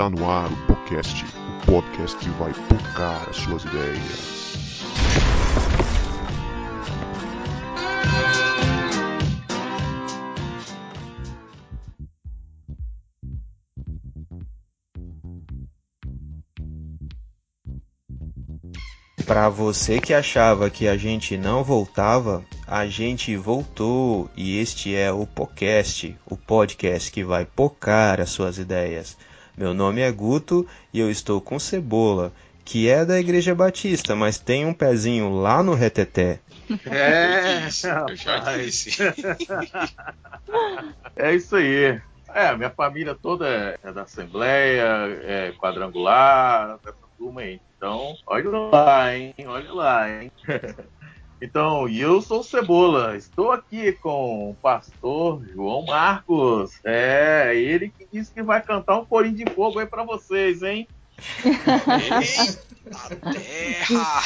Está no ar o podcast, o podcast que vai tocar as suas ideias. Para você que achava que a gente não voltava, a gente voltou e este é o podcast, o podcast que vai pocar as suas ideias. Meu nome é Guto e eu estou com Cebola, que é da Igreja Batista, mas tem um pezinho lá no Reteté. É, eu já disse. é isso aí. É, minha família toda é da Assembleia, é quadrangular, dessa turma aí. Então, olha lá, hein? Olha lá, hein? Então, eu sou Cebola, estou aqui com o pastor João Marcos. É, ele que disse que vai cantar um corinho de fogo aí para vocês, hein? Eita terra!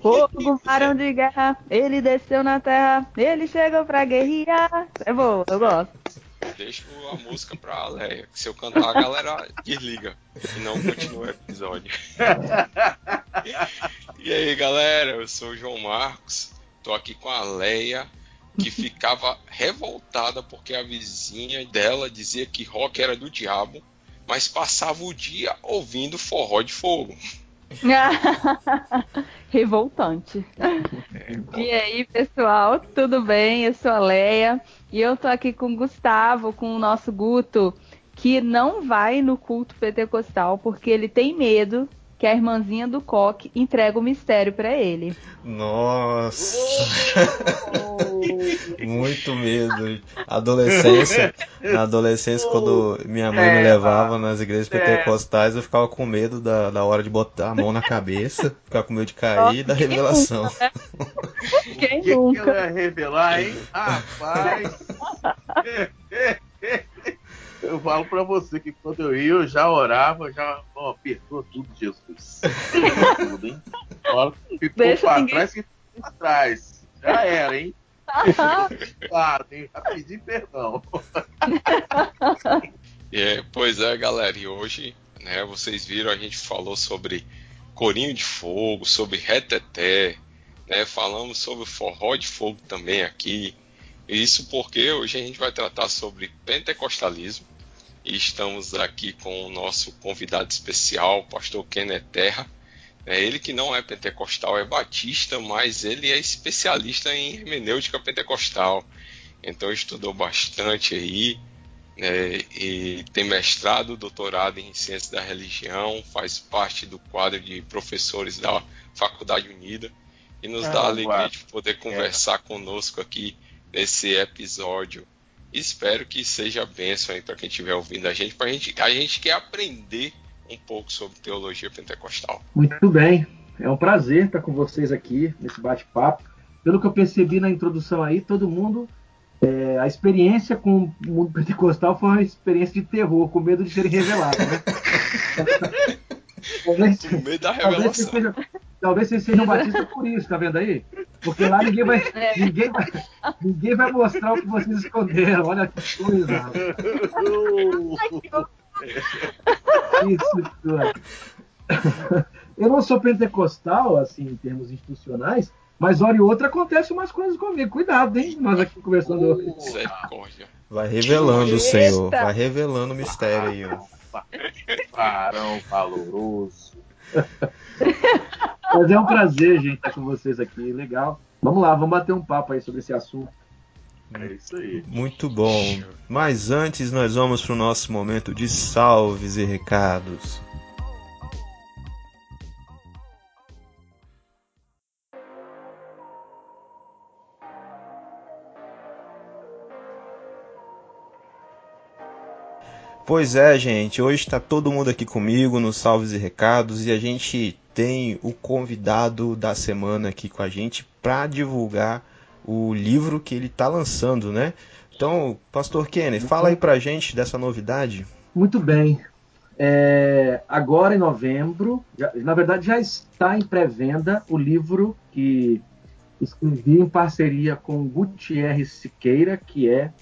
Fogo, varão de guerra, ele desceu na terra, ele chegou pra guerrear. É bom, eu gosto. Deixa a música pra Leia, que se eu cantar a galera desliga e não continua o episódio. e aí galera, eu sou o João Marcos, tô aqui com a Leia, que ficava revoltada porque a vizinha dela dizia que rock era do diabo, mas passava o dia ouvindo forró de fogo. Revoltante. É, e aí, pessoal, tudo bem? Eu sou a Leia e eu tô aqui com o Gustavo, com o nosso Guto, que não vai no culto pentecostal porque ele tem medo que a irmãzinha do Coque entrega o mistério para ele. Nossa! Muito medo. Adolescência, na adolescência, quando minha mãe me levava nas igrejas pentecostais, eu ficava com medo da, da hora de botar a mão na cabeça, ficava com medo de cair e da revelação. Nunca, né? Quem que nunca? Que ela ia revelar, hein? Rapaz! Eu falo pra você que quando eu ia, eu já orava, já ó, perdoa tudo, Jesus. tudo, hein? Olha, ficou Deixa pra ninguém- trás que ficou pra trás. Já era, hein? Claro, tem que pedir perdão. É, pois é, galera, e hoje, né, vocês viram, a gente falou sobre Corinho de Fogo, sobre Reteté, né, falamos sobre forró de fogo também aqui. Isso porque hoje a gente vai tratar sobre pentecostalismo e estamos aqui com o nosso convidado especial, o pastor Kenneth Terra. É ele que não é pentecostal, é batista, mas ele é especialista em hermenêutica pentecostal. Então estudou bastante aí, né, e tem mestrado, doutorado em ciência da religião, faz parte do quadro de professores da Faculdade Unida e nos Ah, dá a alegria uau. de poder conversar conosco aqui nesse episódio. Espero que seja bênção aí para quem estiver ouvindo a gente, pra gente. A gente quer aprender um pouco sobre teologia pentecostal. Muito bem, é um prazer estar com vocês aqui nesse bate-papo. Pelo que eu percebi na introdução aí, todo mundo. é, a experiência com o mundo pentecostal foi uma experiência de terror, com medo de serem revelados, né? talvez, Com medo da talvez, vocês revelação. sejam, talvez vocês sejam batistas por isso, tá vendo aí? Porque lá ninguém vai, ninguém vai, ninguém vai mostrar o que vocês esconderam. Olha que coisa. Isso. Eu não sou pentecostal, assim, em termos institucionais, mas hora e outra acontece umas coisas comigo. Cuidado, hein? Nós aqui conversando. Vai revelando! Senhor. Vai revelando o mistério aí, ó. Varão valoroso. Mas é um prazer, gente, estar com vocês aqui. Legal. Vamos lá, vamos bater um papo aí sobre esse assunto. É isso aí. Muito bom. Mas antes nós vamos para o nosso momento de salves e recados. Pois é, gente, hoje está todo mundo aqui comigo nos salves e recados e a gente tem o convidado da semana aqui com a gente para divulgar o livro que ele está lançando, né? Então, Pastor Kenny, fala aí pra gente dessa novidade. Muito bem. É, agora em novembro, na verdade já está em pré-venda o livro que escrevi em parceria com Gutierrez Siqueira, que é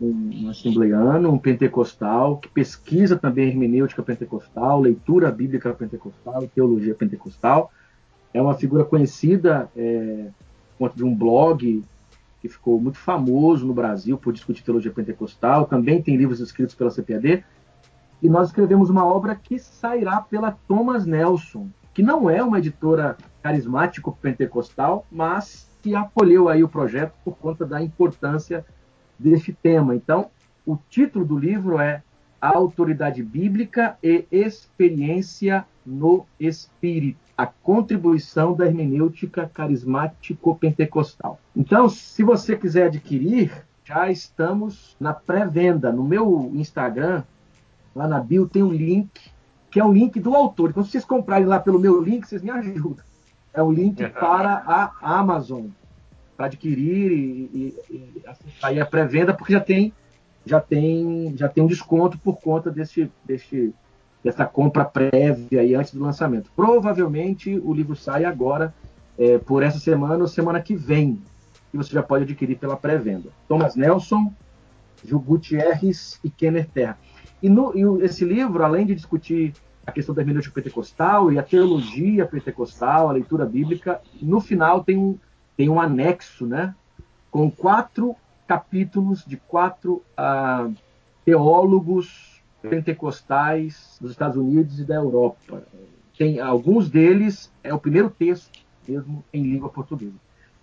um, assembleano, um pentecostal, que pesquisa também hermenêutica pentecostal, leitura bíblica pentecostal teologia pentecostal. É uma figura conhecida é, de um blog que ficou muito famoso no Brasil por discutir teologia pentecostal. Também tem livros escritos pela CPAD. E nós escrevemos uma obra que sairá pela Thomas Nelson, que não é uma editora carismático pentecostal, mas que acolheu aí o projeto por conta da importância deste tema. Então, o título do livro é A Autoridade Bíblica e Experiência no Espírito, a contribuição da hermenêutica carismático-pentecostal. Então, se você quiser adquirir, já estamos na pré-venda. No meu Instagram, lá na bio, tem um link, que é o link do autor. Então, se vocês comprarem lá pelo meu link, vocês me ajudam. É o link para a Amazon para adquirir e, e, e acessar a pré-venda, porque já tem já tem já tem um desconto por conta desse, desse dessa compra prévia aí antes do lançamento. Provavelmente o livro sai agora é, por essa semana ou semana que vem, e você já pode adquirir pela pré-venda. Thomas Nelson, Gil Gutierrez e Kenner Terra. E, no, e esse livro, além de discutir a questão da hermenêutica pentecostal e a teologia pentecostal, a leitura bíblica, no final tem um, tem um anexo, né, com quatro capítulos de quatro ah, teólogos pentecostais dos Estados Unidos e da Europa. Tem alguns deles é o primeiro texto mesmo em língua portuguesa.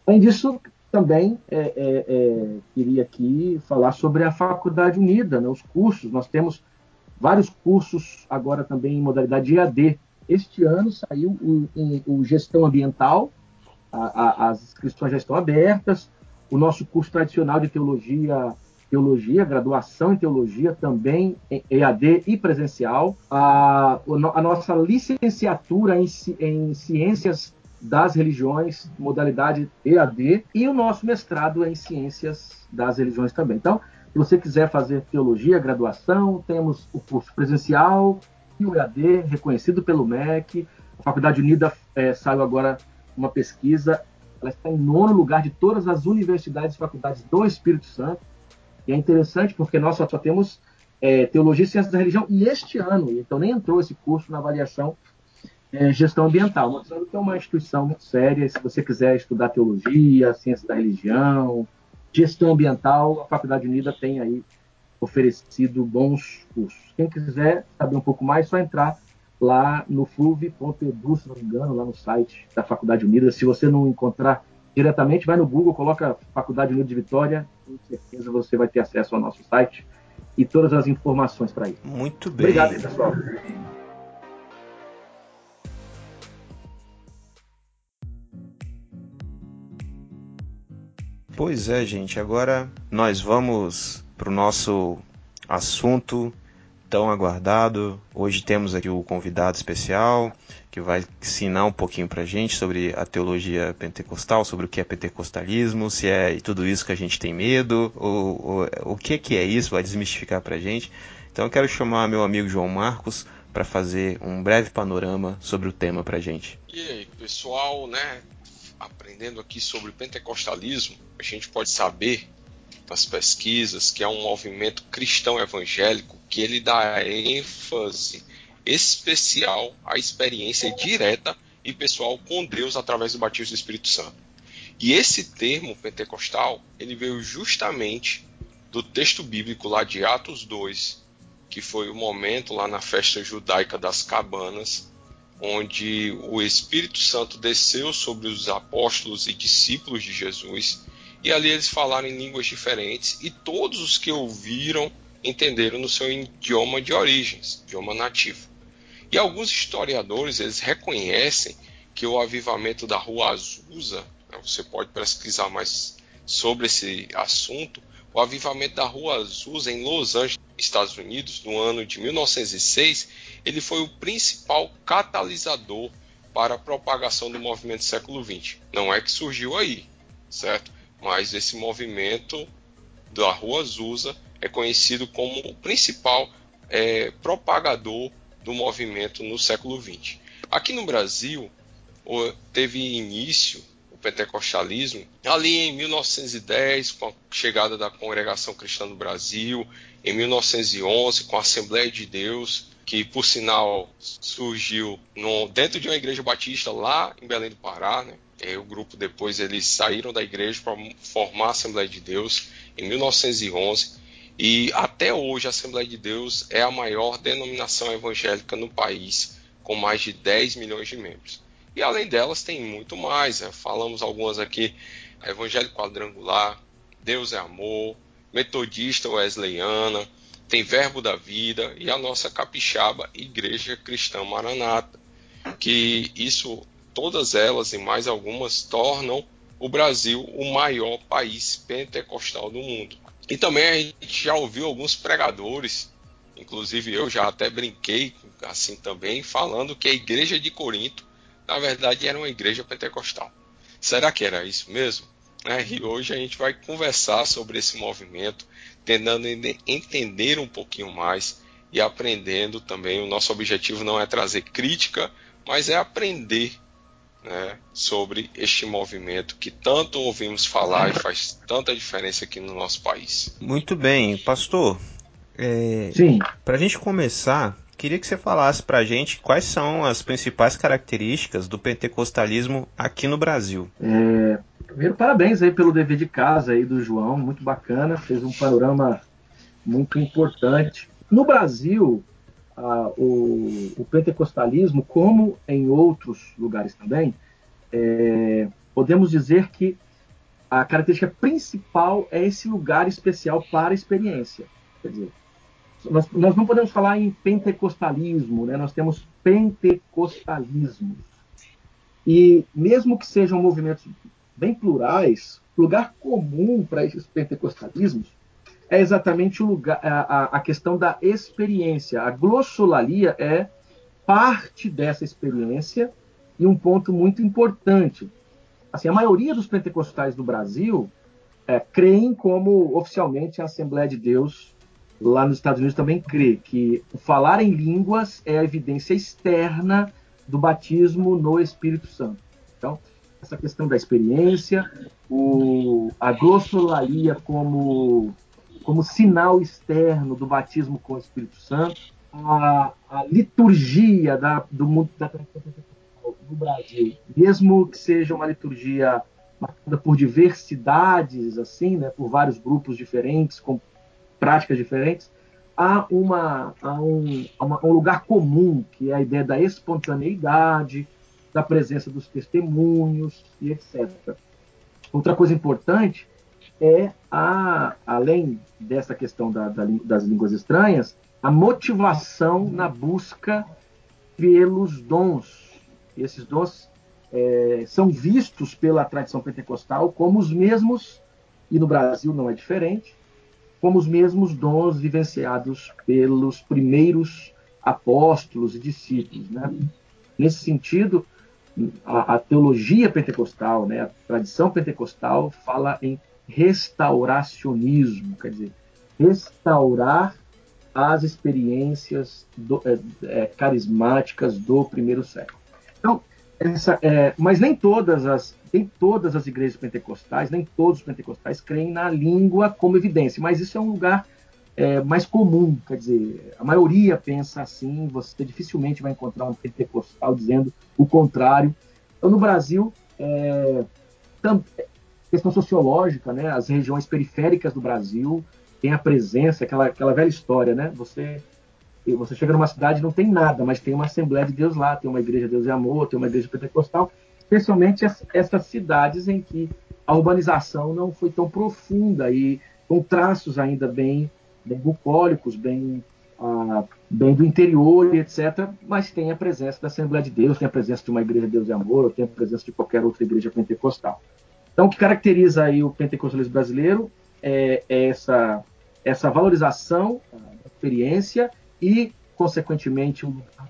Além disso, também é, é, é, queria aqui falar sobre a Faculdade Unida, né, os cursos. Nós temos vários cursos agora também em modalidade EAD. Este ano saiu o, o Gestão Ambiental, a, a, as inscrições já estão abertas. O nosso curso tradicional de teologia, teologia, graduação em teologia, também em EAD e presencial. A, a nossa licenciatura em, em ciências das religiões, modalidade EAD, e o nosso mestrado em ciências das religiões também. Então, se você quiser fazer teologia, graduação, temos o curso presencial e o EAD, reconhecido pelo MEC. A Faculdade Unida é, saiu agora uma pesquisa, ela está em nono lugar de todas as universidades e faculdades do Espírito Santo. E é interessante porque nós só, só temos é, Teologia e Ciências da Religião e este ano, então nem entrou esse curso na avaliação é, Gestão Ambiental, mostrando que é uma instituição muito séria. Se você quiser estudar Teologia, Ciências da Religião, Gestão Ambiental, a Faculdade Unida tem aí oferecido bons cursos. Quem quiser saber um pouco mais, é só entrar lá no fluve.edu, se não me engano, lá no site da Faculdade Unida. Se você não encontrar diretamente, vai no Google, coloca Faculdade Unida de Vitória, com certeza você vai ter acesso ao nosso site e todas as informações para isso. Muito bem. Obrigado, pessoal. Pois é, gente. Agora nós vamos para o nosso assunto tão aguardado. Hoje temos aqui o convidado especial que vai ensinar um pouquinho para a gente sobre a teologia pentecostal, sobre o que é pentecostalismo, se é tudo isso que a gente tem medo, ou, ou o que, que é isso, vai desmistificar para a gente. Então eu quero chamar meu amigo João Marcos para fazer um breve panorama sobre o tema para a gente. E aí, pessoal, né? Aprendendo aqui sobre pentecostalismo, a gente pode saber nas pesquisas que é um movimento cristão evangélico que ele dá ênfase especial à experiência direta e pessoal com Deus através do batismo do Espírito Santo. E esse termo pentecostal, ele veio justamente do texto bíblico lá de Atos 2, que foi o momento lá na festa judaica das cabanas, onde o Espírito Santo desceu sobre os apóstolos e discípulos de Jesus e ali eles falaram em línguas diferentes e todos os que ouviram entenderam no seu idioma de origens, idioma nativo. E alguns historiadores eles reconhecem que o avivamento da Rua Azusa, né, você pode pesquisar mais sobre esse assunto, o avivamento da Rua Azusa em Los Angeles, Estados Unidos, no ano de 1906, ele foi o principal catalisador para a propagação do movimento do século XX. Não é que surgiu aí, certo? Mas esse movimento da Rua Azusa é conhecido como o principal é, propagador do movimento no século XX. Aqui no Brasil, teve início o pentecostalismo ali em 1910, com a chegada da Congregação Cristã do Brasil, em 1911, com a Assembleia de Deus, que por sinal surgiu no, dentro de uma igreja batista lá em Belém do Pará, né? E o grupo depois eles saíram da igreja para formar a Assembleia de Deus em 1911 e até hoje a Assembleia de Deus é a maior denominação evangélica no país, com mais de 10 milhões de membros. E além delas tem muito mais, né? falamos algumas aqui, Evangelho Quadrangular, Deus é Amor, Metodista Wesleyana, tem Verbo da Vida e a nossa capixaba Igreja Cristã Maranata, que isso, todas elas e mais algumas tornam o Brasil o maior país pentecostal do mundo. E também a gente já ouviu alguns pregadores, inclusive eu já até brinquei assim também, falando que a igreja de Corinto, na verdade, era uma igreja pentecostal. Será que era isso mesmo? É, e hoje a gente vai conversar sobre esse movimento, tentando entender um pouquinho mais e aprendendo também. O nosso objetivo não é trazer crítica, mas é aprender né, sobre este movimento que tanto ouvimos falar e faz tanta diferença aqui no nosso país. Muito bem, pastor. É, para a gente começar, queria que você falasse para a gente quais são as principais características do pentecostalismo aqui no Brasil. É, primeiro, parabéns aí pelo dever de casa aí do João, muito bacana, fez um panorama muito importante. No Brasil, o, o, pentecostalismo, como em outros lugares também, é, podemos dizer que a característica principal é esse lugar especial para a experiência. Quer dizer, nós, nós não podemos falar em pentecostalismo, né? nós temos pentecostalismos. E mesmo que sejam movimentos bem plurais, lugar comum para esses pentecostalismos é exatamente o lugar, a, a questão da experiência. A glossolalia é parte dessa experiência e um ponto muito importante. Assim, a maioria dos pentecostais do Brasil é, creem como oficialmente a Assembleia de Deus lá nos Estados Unidos também crê que falar em línguas é a evidência externa do batismo no Espírito Santo. Então, essa questão da experiência, o, a glossolalia como como sinal externo do batismo com o Espírito Santo, a, a liturgia da, do mundo da do Brasil, mesmo que seja uma liturgia marcada por diversidades, assim, né, por vários grupos diferentes, com práticas diferentes, há, uma, há um, uma, um lugar comum, que é a ideia da espontaneidade, da presença dos testemunhos e etc. Outra coisa importante é a, além dessa questão da, da, das línguas estranhas, a motivação na busca pelos dons. Esses dons é, são vistos pela tradição pentecostal como os mesmos, e no Brasil não é diferente, como os mesmos dons vivenciados pelos primeiros apóstolos e discípulos. Né? Nesse sentido, a, a teologia pentecostal, né, a tradição pentecostal, fala em restauracionismo, quer dizer, restaurar as experiências do, é, é, carismáticas do primeiro século. Então, essa, é, mas nem todas as nem todas as igrejas pentecostais, nem todos os pentecostais creem na língua como evidência, mas isso é um lugar é, mais comum, quer dizer, a maioria pensa assim, você dificilmente vai encontrar um pentecostal dizendo o contrário. Então, no Brasil, é, questão sociológica, né? As regiões periféricas do Brasil têm a presença, aquela, aquela velha história, né? Você você chega numa cidade não tem nada, mas tem uma Assembleia de Deus lá, tem uma Igreja de Deus e Amor, tem uma Igreja Pentecostal, especialmente essas cidades em que a urbanização não foi tão profunda e com traços ainda bem, bem bucólicos, bem, ah, bem do interior, etc. Mas tem a presença da Assembleia de Deus, tem a presença de uma Igreja de Deus e Amor, ou tem a presença de qualquer outra igreja pentecostal. Então, o que caracteriza aí o pentecostalismo brasileiro é, é essa, essa valorização da experiência e, consequentemente,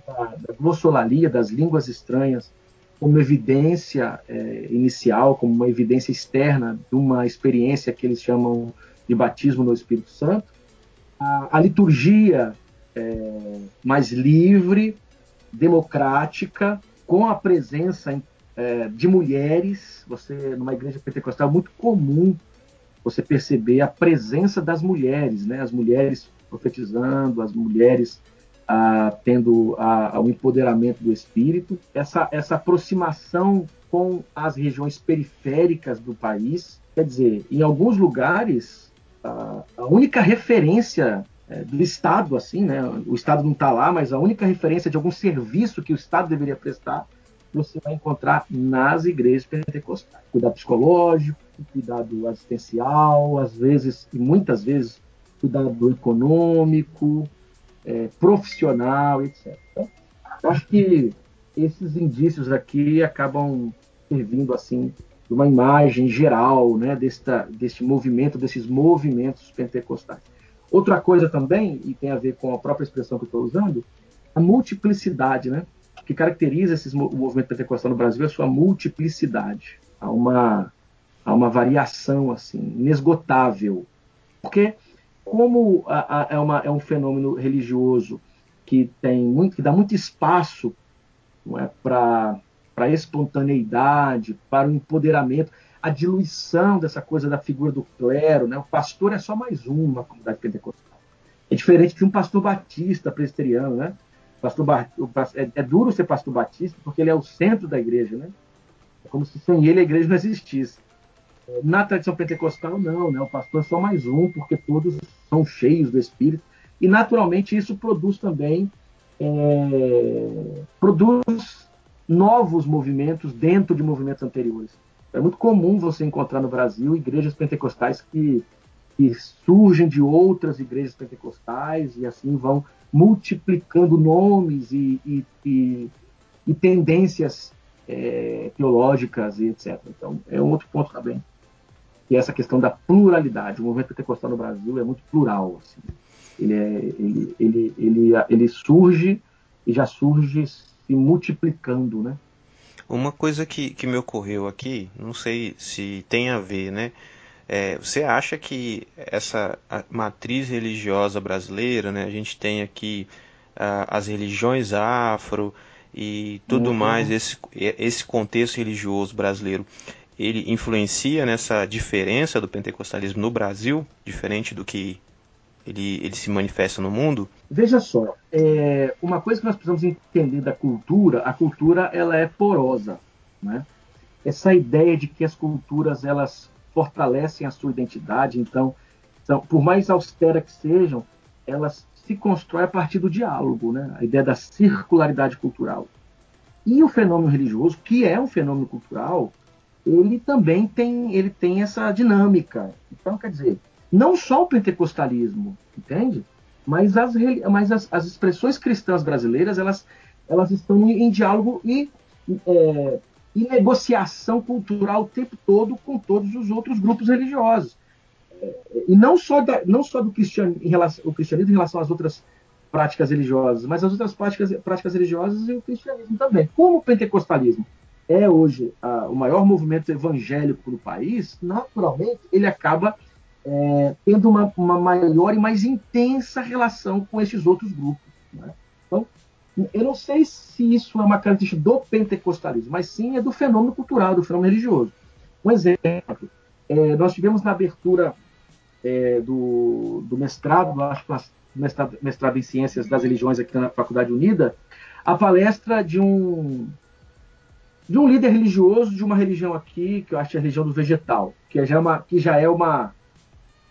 a, glossolalia, das línguas estranhas, como evidência é, inicial, como uma evidência externa de uma experiência que eles chamam de batismo no Espírito Santo. A, a liturgia é, mais livre, democrática, com a presença é, de mulheres. Você, numa igreja pentecostal, é muito comum você perceber a presença das mulheres, né? As mulheres profetizando, as mulheres ah, tendo ah, o empoderamento do espírito, essa, essa aproximação com as regiões periféricas do país. Quer dizer, em alguns lugares, a, a única referência é, do Estado, assim, né? O Estado não está lá, mas a única referência de algum serviço que o Estado deveria prestar você vai encontrar nas igrejas pentecostais. Cuidado psicológico, cuidado assistencial, às vezes, e muitas vezes, cuidado econômico, é, profissional, etc. Então, acho que esses indícios aqui acabam servindo assim de uma imagem geral né, desta, deste movimento, desses movimentos pentecostais. Outra coisa também, e tem a ver com a própria expressão que eu estou usando, a multiplicidade, né? Que caracteriza esses, o movimento pentecostal no Brasil é a sua multiplicidade. Há uma, há uma variação assim, inesgotável. Porque, como a, a, é, uma, é um fenômeno religioso que, tem muito, que dá muito espaço é, para a espontaneidade, para o empoderamento, a diluição dessa coisa da figura do clero. Né? O pastor é só mais um comunidade pentecostal. É diferente de um pastor batista presbiteriano, né? Pastor é, é, duro ser pastor batista porque ele é o centro da igreja, né? É como se sem ele a igreja não existisse. Na tradição pentecostal, não, né? O pastor é só mais um, porque todos são cheios do Espírito. E, naturalmente, isso produz também é, produz novos movimentos dentro de movimentos anteriores. É muito comum você encontrar no Brasil igrejas pentecostais que, que surgem de outras igrejas pentecostais e assim vão multiplicando nomes e, e, e, e tendências é, teológicas e etc. Então, é um outro ponto também. Que é essa questão da pluralidade. O movimento pentecostal no Brasil é muito plural. Assim. Ele, é, ele, ele, ele, ele surge e já surge se multiplicando, né? Uma coisa que, que me ocorreu aqui, não sei se tem a ver, né? É, você acha que essa matriz religiosa brasileira, né, a gente tem aqui uh, as religiões afro e tudo uhum. mais, esse, esse contexto religioso brasileiro, ele influencia nessa diferença do pentecostalismo no Brasil, diferente do que ele, ele se manifesta no mundo? Veja só, é, uma coisa que nós precisamos entender da cultura, a cultura ela é porosa, né? Essa ideia de que as culturas elas fortalecem a sua identidade. Então, são, por mais austera que sejam, elas se constroem a partir do diálogo, né? a ideia da circularidade cultural. E o fenômeno religioso, que é um fenômeno cultural, ele também tem, ele tem essa dinâmica. Então, quer dizer, não só o pentecostalismo, entende? Mas as, mas as, as expressões cristãs brasileiras, elas, elas estão em, em diálogo e é, e negociação cultural o tempo todo com todos os outros grupos religiosos. E não só, da, não só do cristian, relação, o cristianismo em relação às outras práticas religiosas, mas as outras práticas, práticas religiosas e o cristianismo também. Como o pentecostalismo é hoje a, o maior movimento evangélico do país, naturalmente ele acaba é, tendo uma, uma, maior e mais intensa relação com esses outros grupos. Né? Então, eu não sei se isso é uma característica do pentecostalismo, mas sim é do fenômeno cultural, do fenômeno religioso. Um exemplo, é, nós tivemos na abertura é, do, do, mestrado, acho que mestrado, mestrado em Ciências das Religiões aqui na Faculdade Unida, a palestra de um de um líder religioso de uma religião aqui, que eu acho que é a religião do vegetal, que já é uma, que já é uma,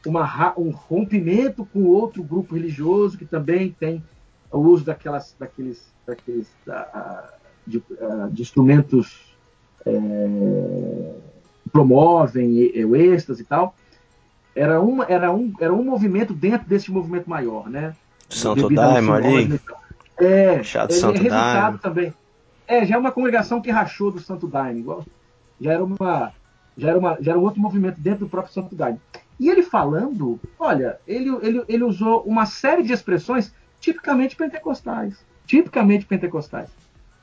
uma um rompimento com outro grupo religioso que também tem o uso daquelas, daqueles, daqueles uh, de, de, instrumentos é, que promovem o êxtase e tal, era, uma, era, um, era um movimento dentro desse movimento maior, né? Santo Daime ali? É, Chato Santo é resultado Daime. também. É, já é uma congregação que rachou do Santo Daime, igual, já era uma já era, uma, já era um outro movimento dentro do próprio Santo Daime. E ele falando, olha, ele, ele, ele usou uma série de expressões tipicamente pentecostais. Tipicamente pentecostais.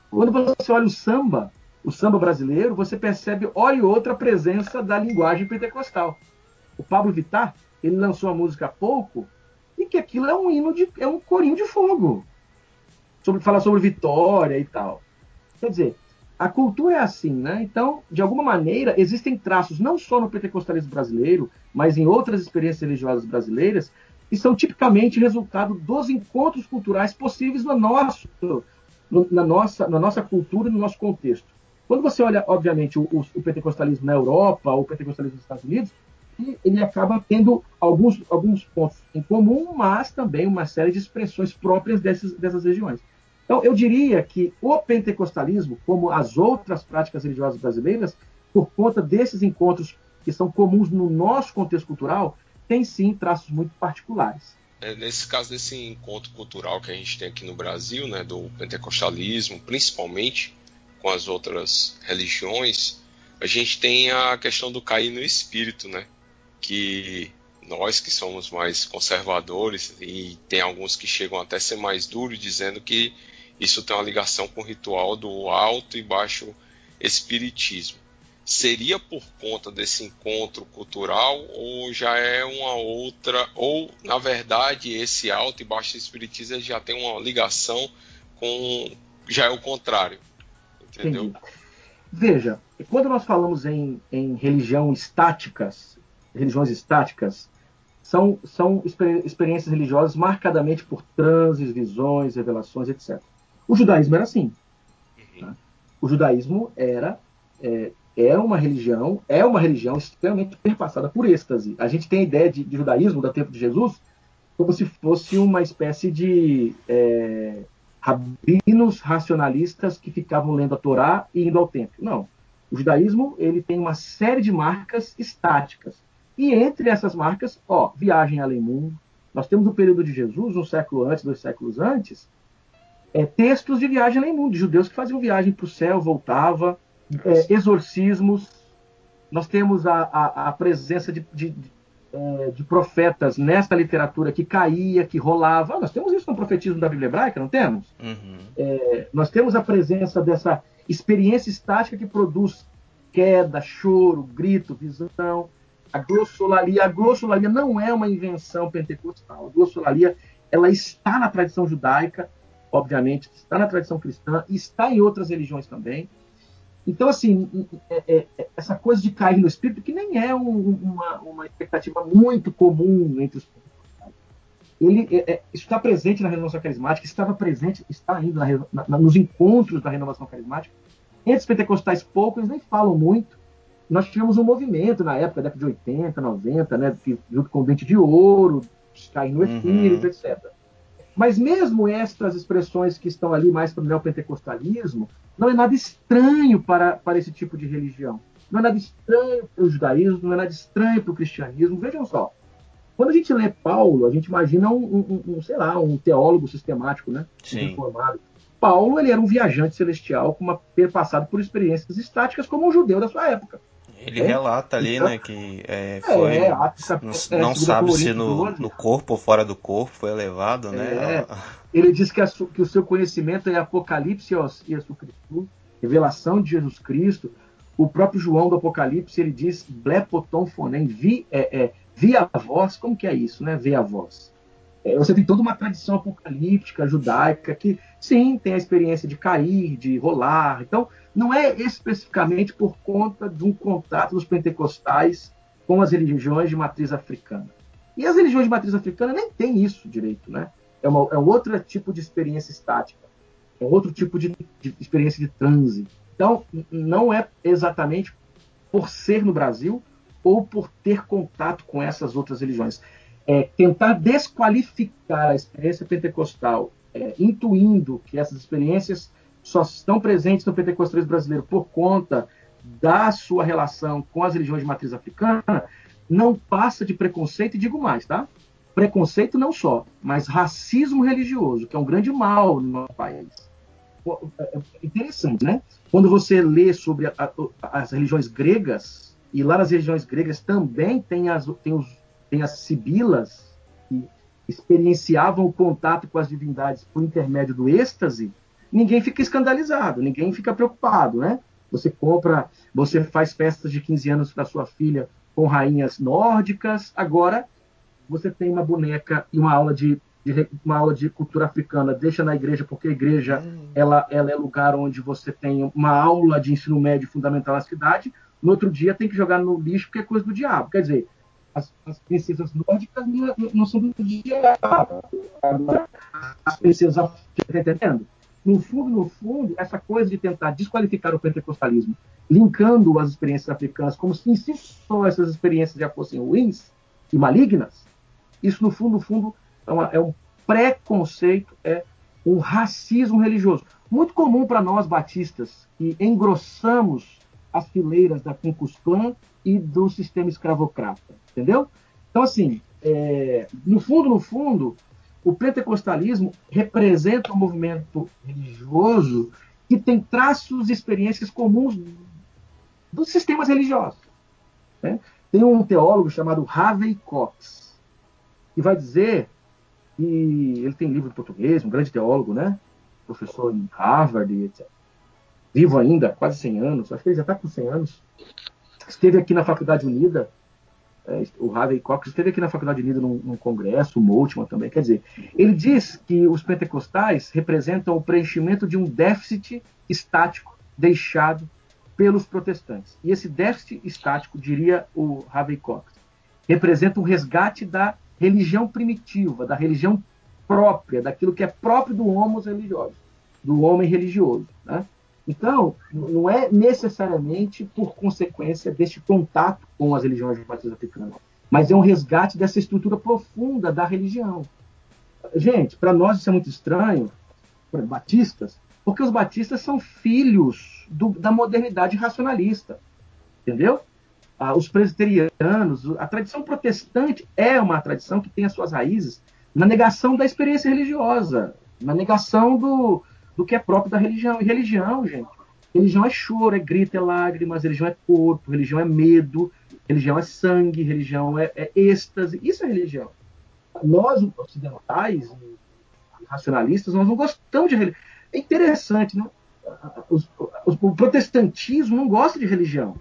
Quando você olha o samba, o samba brasileiro, você percebe, olha outra, presença da linguagem pentecostal. O Pablo Vittar, ele lançou a música há pouco, e que aquilo é um hino de. é um corinho de fogo. Sobre falar sobre vitória e tal. Quer dizer, a cultura é assim, né? Então, de alguma maneira, existem traços não só no pentecostalismo brasileiro, mas em outras experiências religiosas brasileiras, que são tipicamente resultado dos encontros culturais possíveis no nosso, no, na, nossa, na nossa cultura e no nosso contexto. Quando você olha, obviamente, o, o, pentecostalismo na Europa ou o pentecostalismo nos Estados Unidos, ele acaba tendo alguns, alguns pontos em comum, mas também uma série de expressões próprias dessas, dessas regiões. Então, eu diria que o pentecostalismo, como as outras práticas religiosas brasileiras, por conta desses encontros que são comuns no nosso contexto cultural, tem sim traços muito particulares. É, nesse caso desse encontro cultural que a gente tem aqui no Brasil, né, do pentecostalismo, principalmente com as outras religiões, a gente tem a questão do cair no espírito, né? Que nós que somos mais conservadores e tem alguns que chegam até ser mais duros dizendo que isso tem uma ligação com o ritual do alto e baixo espiritismo seria por conta desse encontro cultural ou já é uma outra ou na verdade esse alto e baixo espiritismo já tem uma ligação com já é o contrário entendeu Entendi. veja quando nós falamos em, em religião estáticas religiões estáticas são, são experiências religiosas marcadamente por transes, visões, revelações, etc. O judaísmo era assim. Uhum. Tá? O judaísmo era é, é uma religião, é uma religião extremamente perpassada por êxtase. A gente tem a ideia de, de judaísmo do tempo de Jesus como se fosse uma espécie de é, rabinos racionalistas que ficavam lendo a Torá e indo ao templo. Não. O judaísmo ele tem uma série de marcas estáticas. E entre essas marcas, ó, viagem além mundo. Nós temos o período de Jesus, um século antes, dois séculos antes, é, textos de viagem além mundo, de judeus que faziam viagem para o céu, voltava, é, exorcismos, nós temos a, a, a presença de, de, de, é, profetas nesta literatura que caía, que rolava. nós temos isso no profetismo da Bíblia hebraica, não temos? Uhum. É, nós temos a presença dessa experiência estática que produz queda, choro, grito, visão. A glossolalia, a glossolalia não é uma invenção pentecostal. A glossolalia ela está na tradição judaica, obviamente, está na tradição cristã, está em outras religiões também. Então, assim, é, é, é, essa coisa de cair no espírito, que nem é um, uma, uma, expectativa muito comum entre os ele é, é, isso está presente na renovação carismática, estava presente, está ainda na, na, nos encontros da renovação carismática. Entre os pentecostais poucos, eles nem falam muito. Nós tivemos um movimento na época, década de 80, 90, né, junto com o Dente de Ouro, cair no uhum. espírito, uhum. etc. Mas mesmo estas expressões que estão ali mais para o neopentecostalismo, não é nada estranho para, para esse tipo de religião. Não é nada estranho para o judaísmo, não é nada estranho para o cristianismo. Vejam só, quando a gente lê Paulo, a gente imagina um, um, um sei lá, um teólogo sistemático, né? Sim. Informado. Paulo ele era um viajante celestial com uma passado por estáticas estáticas como um judeu da sua época. Ele é? relata ali, então, né, que é, foi. É, não, não sabe se no, no, corpo ou fora do corpo foi elevado, né? É. Ele diz que, a, que, o seu conhecimento é Apocalipse e a Cristo, revelação de Jesus Cristo. O próprio João do Apocalipse ele diz blepoton fonem, vi, é, é, vi a voz. Como que é isso, né? Ver a voz. É, você tem toda uma tradição apocalíptica judaica que, sim, tem a experiência de cair, de rolar. Então, não é especificamente por conta de um contato dos pentecostais com as religiões de matriz africana. E as religiões de matriz africana nem têm isso direito, né? É, uma, é um outro tipo de experiência estática, é outro tipo de, de experiência de transe. Então, não é exatamente por ser no Brasil ou por ter contato com essas outras religiões. É tentar desqualificar a experiência pentecostal, é, intuindo que essas experiências só estão presentes no pentecostalismo brasileiro por conta da sua relação com as religiões de matriz africana, não passa de preconceito, e digo mais, tá? Preconceito não só, mas racismo religioso, que é um grande mal no nosso país. É, é interessante, né? Quando você lê sobre a, a, as religiões gregas, e lá nas religiões gregas também tem as, tem os, tem as sibilas, que experienciavam o contato com as divindades por intermédio do êxtase, ninguém fica escandalizado, ninguém fica preocupado, né? Você compra, você faz festas de 15 anos para sua filha com rainhas nórdicas, agora você tem uma boneca e uma aula de de uma aula de cultura africana, deixa na igreja, porque a igreja ela, ela é lugar onde você tem uma aula de ensino médio fundamental na cidade, no outro dia tem que jogar no lixo porque é coisa do diabo. Quer dizer, as, as princesas nórdicas não, são do diabo. As princesas africanas, tá entendendo? No fundo, no fundo, essa coisa de tentar desqualificar o pentecostalismo, linkando as experiências africanas como se em si só essas experiências já fossem ruins e malignas, isso no fundo, no fundo, é, uma, é um preconceito, é um racismo religioso. Muito comum para nós batistas, que engrossamos as fileiras da Klan e do sistema escravocrata, entendeu? Então, assim, é, no fundo, no fundo, o pentecostalismo representa um movimento religioso que tem traços e experiências comuns dos sistemas religiosos. Né? Tem um teólogo chamado Harvey Cox, que vai dizer, e ele tem livro em português, um grande teólogo, né? professor em Harvard, etc. Vivo ainda, quase 100 anos, acho que ele já está com 100 anos. Esteve aqui na Faculdade Unida, é, o Harvey Cox esteve aqui na Faculdade Unida num, num congresso, o Moltmann também. Quer dizer, ele diz que os pentecostais representam o preenchimento de um déficit estático deixado pelos protestantes. E esse déficit estático, diria o Harvey Cox, representa um resgate da religião primitiva, da religião própria, daquilo que é próprio do homo religioso, do homem religioso. Né? Então, não é necessariamente por consequência deste contato com as religiões batistas africanas, mas é um resgate dessa estrutura profunda da religião. Gente, para nós isso é muito estranho, batistas, porque os batistas são filhos do, da modernidade racionalista, entendeu? Ah, os presbiterianos, a tradição protestante é uma tradição que tem as suas raízes na negação da experiência religiosa, na negação do, do que é próprio da religião. E religião, gente, religião é choro, é grito, é lágrimas, religião é corpo, religião é medo, religião é sangue, religião é, é êxtase. Isso é religião. Nós, ocidentais, racionalistas, nós não gostamos de religião. É interessante, né? Os, os, o protestantismo não gosta de religião.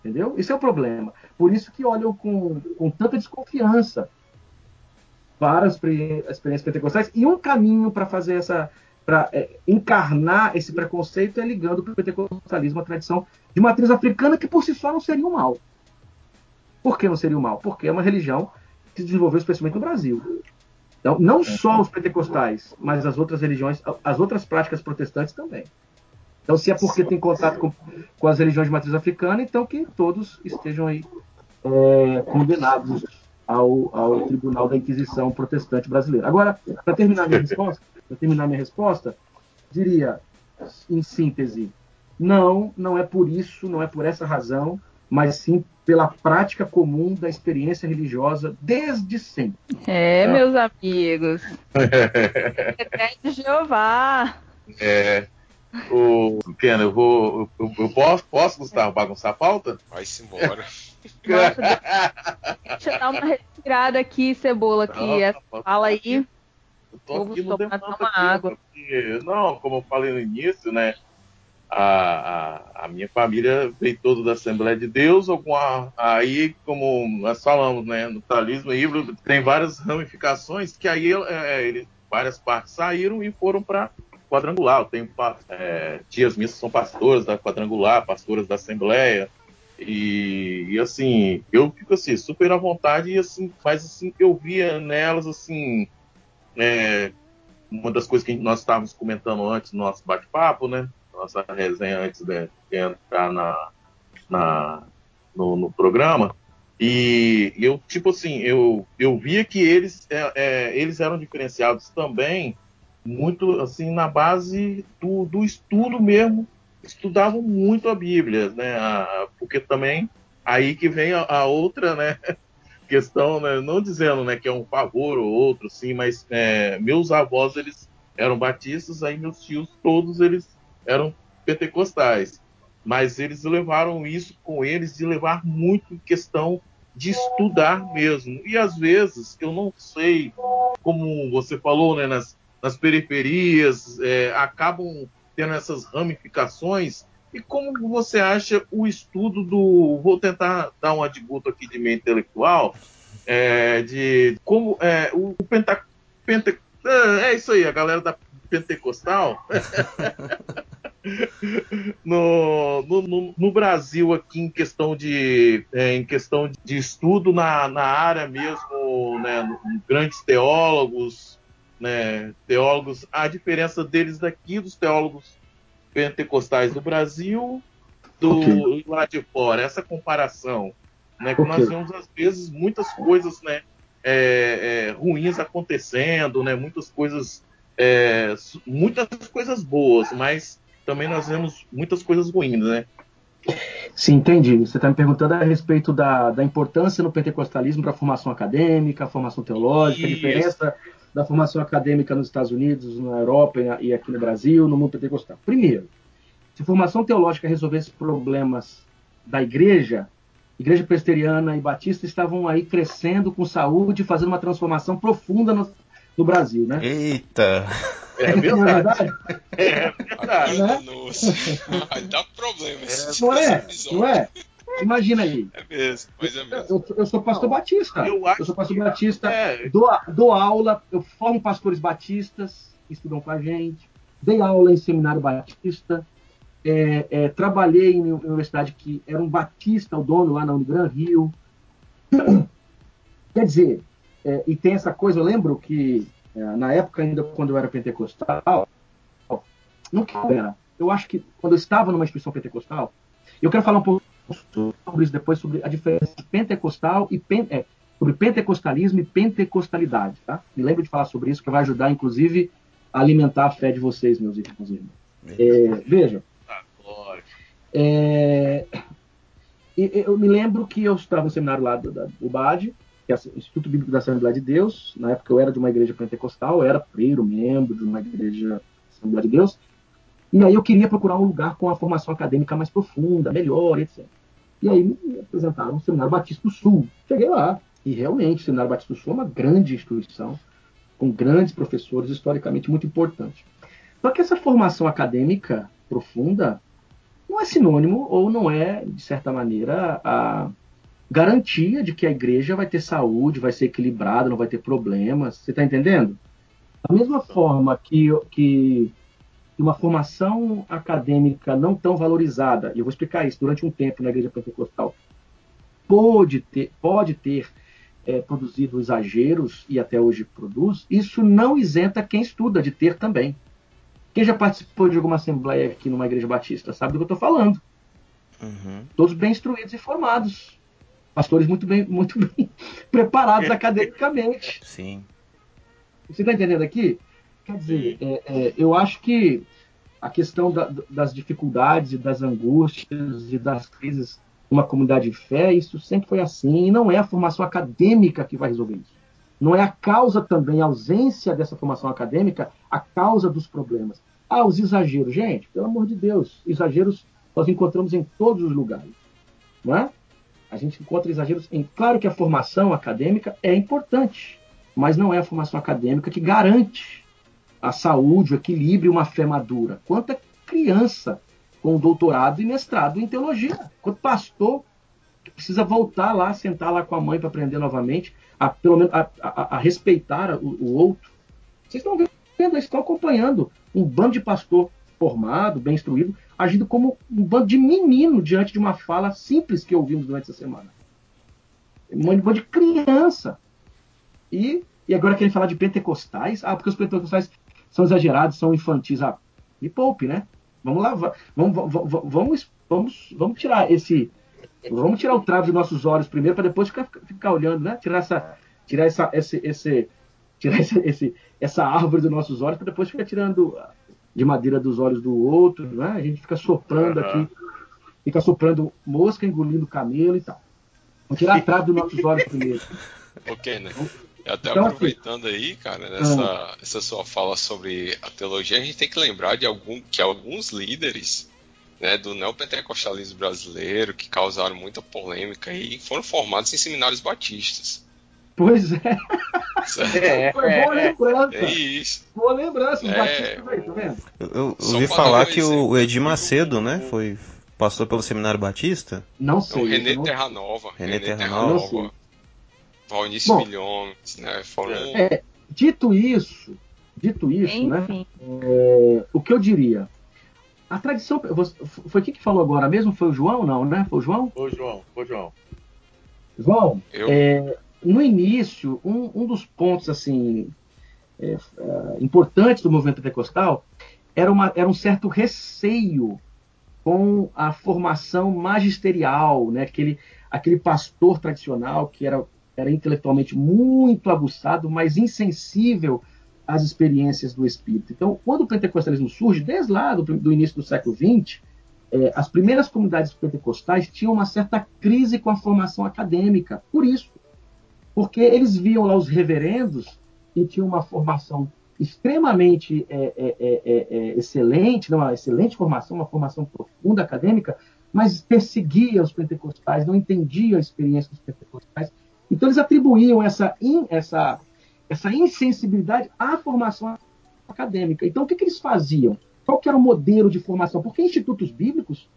Entendeu? Isso é o problema. Por isso que olham com, com tanta desconfiança para as experiências pentecostais. E um caminho para fazer essa, para é, encarnar esse preconceito é ligando o pentecostalismo à tradição de matriz africana, que por si só não seria um mal. Por que não seria um mal? Porque é uma religião que se desenvolveu especialmente no Brasil. Então, não só os pentecostais, mas as outras religiões, as outras práticas protestantes também. Então, se é porque tem contato com, com as religiões de matriz africana, então que todos estejam aí é, condenados ao, ao Tribunal da Inquisição Protestante Brasileira. Agora, para terminar minha resposta, para terminar minha resposta, diria, em síntese, não, não é por isso, não é por essa razão, mas sim pela prática comum da experiência religiosa desde sempre. É, tá? meus amigos. é de Jeová. É. O Pequeno, eu vou. Eu, eu, posso, posso, Gustavo, bagunçar a pauta? Vai-se embora. Nossa, deixa eu dar uma respirada aqui, cebola, aqui. É, fala aí. Eu tô aqui no uma água. Porque, não, como eu falei no início, né? A, a, a, minha família veio toda da Assembleia de Deus, alguma, aí, como nós falamos, né, no talismo híbrido, tem várias ramificações que aí é, ele, várias partes saíram e foram para quadrangular. Eu tenho é, tias minhas que são pastoras da quadrangular, pastoras da Assembleia, e, e, assim, eu fico assim, super à vontade, e assim, mas assim, eu via nelas assim é, uma das coisas que nós estávamos comentando antes no nosso bate-papo, né? Nossa resenha antes de, entrar na, na, no, no, programa. E eu, tipo assim, eu, eu via que eles, é, é, eles eram diferenciados também muito assim na base do, do estudo mesmo. Estudavam muito a Bíblia, né? A, porque também aí que vem a, a outra, né? questão, né, não dizendo né, que é um favor ou outro, sim, mas é, meus avós eles eram batistas, aí meus tios todos eles eram pentecostais, mas eles levaram isso com eles de levar muito em questão de estudar mesmo. E às vezes eu não sei, como você falou, né, nas, nas periferias é, acabam tendo essas ramificações e como você acha o estudo do. Vou tentar dar um adiguto aqui de meio intelectual, é, de como é, o pente... é, é isso aí, a galera da pentecostal. no, no, no, no, Brasil aqui em questão de é, em questão de estudo na, na área mesmo, né, grandes teólogos, né, teólogos, a diferença deles daqui dos teólogos pentecostais do Brasil do okay. lá de fora, essa comparação, né, que okay. nós vemos às vezes muitas coisas, né, é, é, ruins acontecendo, né, muitas coisas é, muitas coisas boas, mas também nós vemos muitas coisas ruins, né? Sim, entendi. Você está me perguntando a respeito da, da importância no pentecostalismo para a formação acadêmica, a formação teológica, Isso. a diferença da formação acadêmica nos Estados Unidos, na Europa e aqui no Brasil, no mundo pentecostal. Primeiro, se formação teológica resolvesse problemas da igreja, igreja presbiteriana e batista estavam aí crescendo com saúde, fazendo uma transformação profunda no, no Brasil, né? Eita! É verdade. É verdade. Né? Vai dar problema. É, não é? Não é? Imagina aí. É mesmo, mas é mesmo. Eu, eu sou pastor não, batista. Eu, eu, sou pastor batista. É. Dou, dou aula, eu formo pastores batistas que estudam com a gente. Dei aula em seminário batista. É, é, trabalhei em uma universidade que era um batista, o dono lá na Unigran Rio. Quer dizer, é, e tem essa coisa, eu lembro que é, na época ainda quando eu era pentecostal, não que era, eu acho que quando eu estava numa instituição pentecostal, eu quero falar um pouco sobre isso depois, sobre a diferença de pentecostal e é, sobre pentecostalismo e pentecostalidade, tá? Me lembro de falar sobre isso, que vai ajudar, inclusive, a alimentar a fé de vocês, meus irmãos e irmãs. É, veja. Tá, é, eu me lembro que eu estava no seminário lá do, do BAD, que é o Instituto Bíblico da Assembleia de Deus. Na época eu era de uma igreja pentecostal, eu era primeiro membro de uma igreja Assembleia de Deus. E aí eu queria procurar um lugar com a formação acadêmica mais profunda, melhor, etc. E aí me apresentaram o Seminário Batista do Sul. Cheguei lá. E realmente, o Seminário Batista do Sul é uma grande instituição, com grandes professores, historicamente muito importante. Só que essa formação acadêmica profunda não é sinônimo ou não é, de certa maneira, a garantia de que a igreja vai ter saúde, vai ser equilibrada, não vai ter problemas. Você está entendendo? Da mesma forma que, que uma formação acadêmica não tão valorizada, e eu vou explicar isso, durante um tempo na igreja pentecostal, pode ter, pode ter é, produzido exageros, e até hoje produz, isso não isenta quem estuda de ter também. Quem já participou de alguma assembleia aqui numa igreja batista sabe do que eu estou falando. Uhum. Todos bem instruídos e formados pastores muito bem, muito bem preparados academicamente. Sim. Você está entendendo aqui? Quer dizer, é, é, eu acho que a questão da, das dificuldades e das angústias e das crises uma comunidade de fé, isso sempre foi assim, e não é a formação acadêmica que vai resolver isso. Não é a causa também, a ausência dessa formação acadêmica, a causa dos problemas. Ah, os exageros. Gente, pelo amor de Deus, exageros nós encontramos em todos os lugares. Não é? A gente encontra exageros em. Claro que a formação acadêmica é importante, mas não é a formação acadêmica que garante a saúde, o equilíbrio, uma fé madura. Quanta criança com doutorado e mestrado em teologia, quanto pastor que precisa voltar lá, sentar lá com a mãe para aprender novamente, a, pelo menos a, a, a respeitar o, o, outro. Vocês estão vendo, estão acompanhando um bando de pastor formado, bem instruído, agindo como um bando de menino diante de uma fala simples que ouvimos durante essa semana. Um bando de criança. E, e agora querem falar de pentecostais? Ah, porque os pentecostais são exagerados, são infantis. Ah, me poupe, né? Vamos lá, vamos, vamos, vamos, vamos, vamos tirar esse. Vamos tirar o travo dos nossos olhos primeiro, para depois ficar, ficar olhando, né? Tirar essa. Tirar essa, esse, esse, tirar esse, esse, essa árvore dos nossos olhos, para depois ficar tirando de madeira dos olhos do outro, né? A gente fica soprando uhum. aqui, fica soprando mosca, engolindo camelo e tal. Vamos tirar a trave dos nossos olhos primeiro. Ok, né? Até então, assim, aproveitando assim, aí, cara, nessa ah. essa sua fala sobre a teologia, a gente tem que lembrar de algum, que alguns líderes né, do neopentecostalismo brasileiro que causaram muita polêmica e foram formados em seminários batistas. Pois é. É, Foi boa é, lembrança. É isso. Boa lembrança, é, Batista, tá vendo? Eu, eu ouvi falar que o, Edir Macedo, né, foi passou pelo Seminário Batista? Não sei. O René não... Terranova. René, René Terranova. Valnice Milhões, né? Foram... É, dito isso, dito isso, né? É, o que eu diria? A tradição. Foi quem que falou agora mesmo? Foi o João, não, né? Foi o João? Foi o João, foi o João. João, é, no início, um, um, dos pontos assim é, é, importantes do movimento pentecostal era, uma, era um certo receio com a formação magisterial, né? aquele, aquele pastor tradicional que era, era intelectualmente muito aguçado, mas insensível às experiências do Espírito. Então, quando o pentecostalismo surge, desde lá do, do início do século XX, é, as primeiras comunidades pentecostais tinham uma certa crise com a formação acadêmica. Por isso, porque eles viam lá os reverendos que tinham uma formação extremamente é, é, é, é, é excelente, não, uma excelente formação, uma formação profunda acadêmica, mas perseguia os pentecostais, não entendia a experiência dos pentecostais. Então eles atribuíam essa, in, essa, essa insensibilidade à formação acadêmica. Então o que, que eles faziam? Qual era o modelo de formação? Porque institutos bíblicos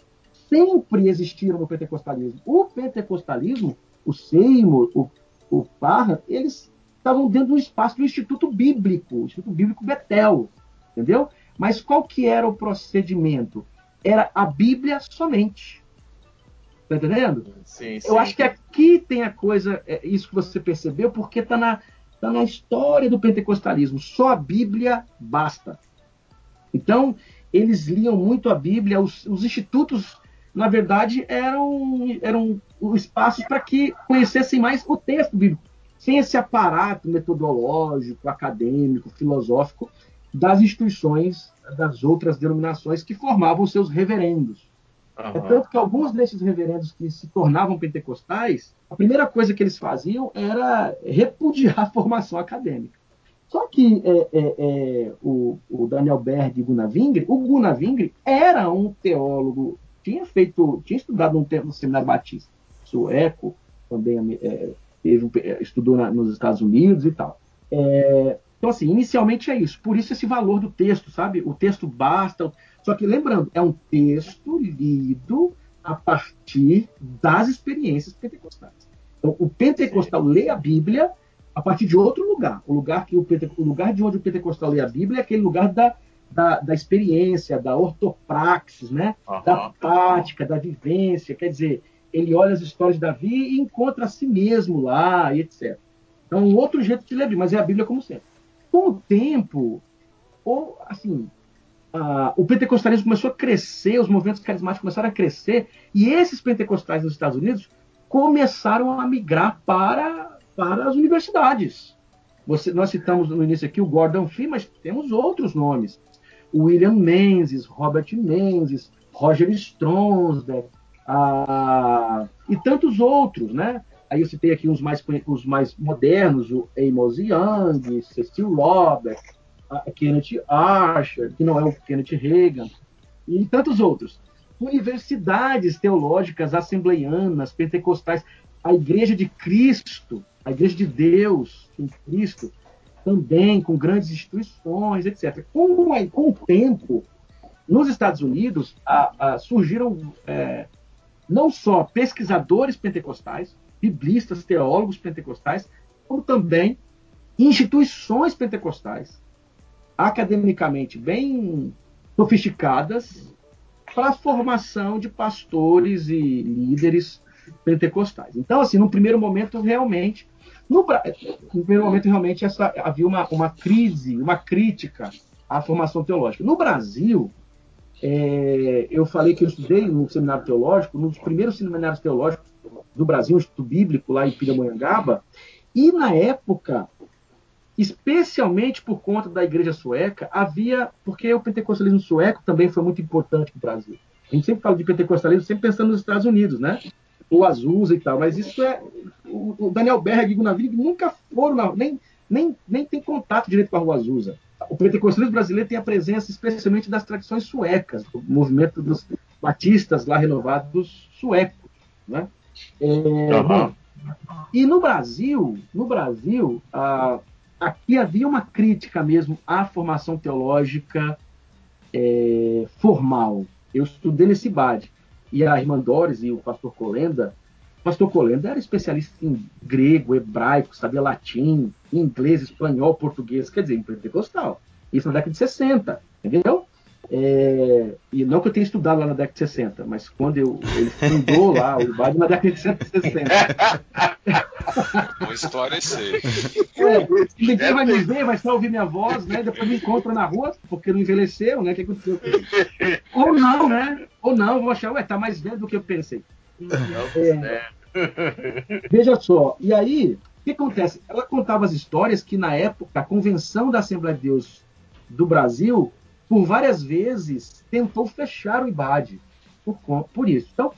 sempre existiram no pentecostalismo. O pentecostalismo, o Seymour, o, o Parra, eles estavam dentro do espaço do Instituto Bíblico, o Instituto Bíblico Betel, entendeu? Mas qual que era o procedimento? Era a Bíblia somente. Tá entendendo? Sim, sim. Eu acho que aqui tem a coisa, é isso que você percebeu, porque está na, tá na história do pentecostalismo. Só a Bíblia basta. Então, eles liam muito a Bíblia, os, os institutos, na verdade, eram, eram espaços para que conhecessem mais o texto bíblico sem esse aparato metodológico, acadêmico, filosófico das instituições das outras denominações que formavam seus reverendos. Uhum. É tanto que alguns desses reverendos que se tornavam pentecostais, a primeira coisa que eles faziam era repudiar a formação acadêmica. Só que é, é, é, o, o, Daniel Berg Gunavingre, o Gunavingre era um teólogo, tinha feito, tinha estudado no, no seminário batista sueco, também é, teve, estudou na, nos Estados Unidos e tal. É, então, assim, inicialmente é isso. Por isso esse valor do texto, sabe? O texto basta. Só que, lembrando, é um texto lido a partir das experiências pentecostais. Então, o pentecostal lê a Bíblia a partir de outro lugar. O lugar, que o, o lugar de onde o pentecostal lê a Bíblia é aquele lugar da, da, da experiência, da ortopraxis, né? Uhum. da prática, da vivência. Quer dizer, ele olha as histórias de Davi e encontra a si mesmo lá, e etc. Então, um outro jeito de ler, mas é a Bíblia como sempre. Com o tempo, ou assim, a, o pentecostalismo começou a crescer, os movimentos carismáticos começaram a crescer, e esses pentecostais nos Estados Unidos começaram a migrar para, para as universidades. Você, nós citamos no início aqui o Gordon Fee, mas temos outros nomes. William Menzies, Robert Menzies, Roger Stronsberg, e tantos outros, né? Aí eu citei aqui os mais, os mais modernos, o Amos Young, Cecil Robert, Kenneth Archer, que não é o Kenneth Reagan, e tantos outros. Universidades teológicas assembleianas, pentecostais, a Igreja de Cristo, a Igreja de Deus em Cristo, também com grandes instituições, etc. Com, com o tempo, nos Estados Unidos, a, a, surgiram é, não só pesquisadores pentecostais, biblistas, teólogos pentecostais, como também instituições pentecostais, academicamente bem sofisticadas, para a formação de pastores e líderes pentecostais. Então, assim, no primeiro momento, realmente, no, no primeiro momento, realmente, essa, havia uma, uma crise, uma crítica à formação teológica. No Brasil, é, eu falei que eu estudei no seminário teológico, dos primeiros seminários teológicos do Brasil, um Instituto Bíblico, lá em Pindamonhangaba, e na época, especialmente por conta da igreja sueca, havia, porque o pentecostalismo sueco também foi muito importante para o Brasil. A gente sempre fala de pentecostalismo, sempre pensando nos Estados Unidos, né? O Azusa e tal, mas isso é. O Daniel Berg e Gunnar nunca foram, nem, nem, nem tem contato direito com a Rua Azusa o pentecostalismo brasileiro tem a presença especialmente das tradições suecas, do movimento dos batistas lá renovados suecos, né? É, uhum. bom, e no Brasil, no Brasil, ah, aqui havia uma crítica mesmo à formação teológica é, formal. Eu estudei nesse BAD e a irmã Doris e o pastor Colenda pastor Colenda era especialista em grego, hebraico, sabia latim, inglês, espanhol, português, quer dizer, em pentecostal. Isso na década de 60, entendeu? É, e não que eu tenha estudado lá na década de 60, mas quando eu, ele fundou lá o IBAD na década de 60. Uma história sei. É, ninguém vai me ver, vai só ouvir minha voz, né? Depois me encontra na rua, porque não envelheceu, né? O que aconteceu com ele? Ou não, né? Ou não, vou achar, ué, tá mais velho do que eu pensei. É, veja só, e aí, o que acontece? Ela contava as histórias que, na época, a Convenção da Assembleia de Deus do Brasil, por várias vezes, tentou fechar o IBAD por, por isso. Então,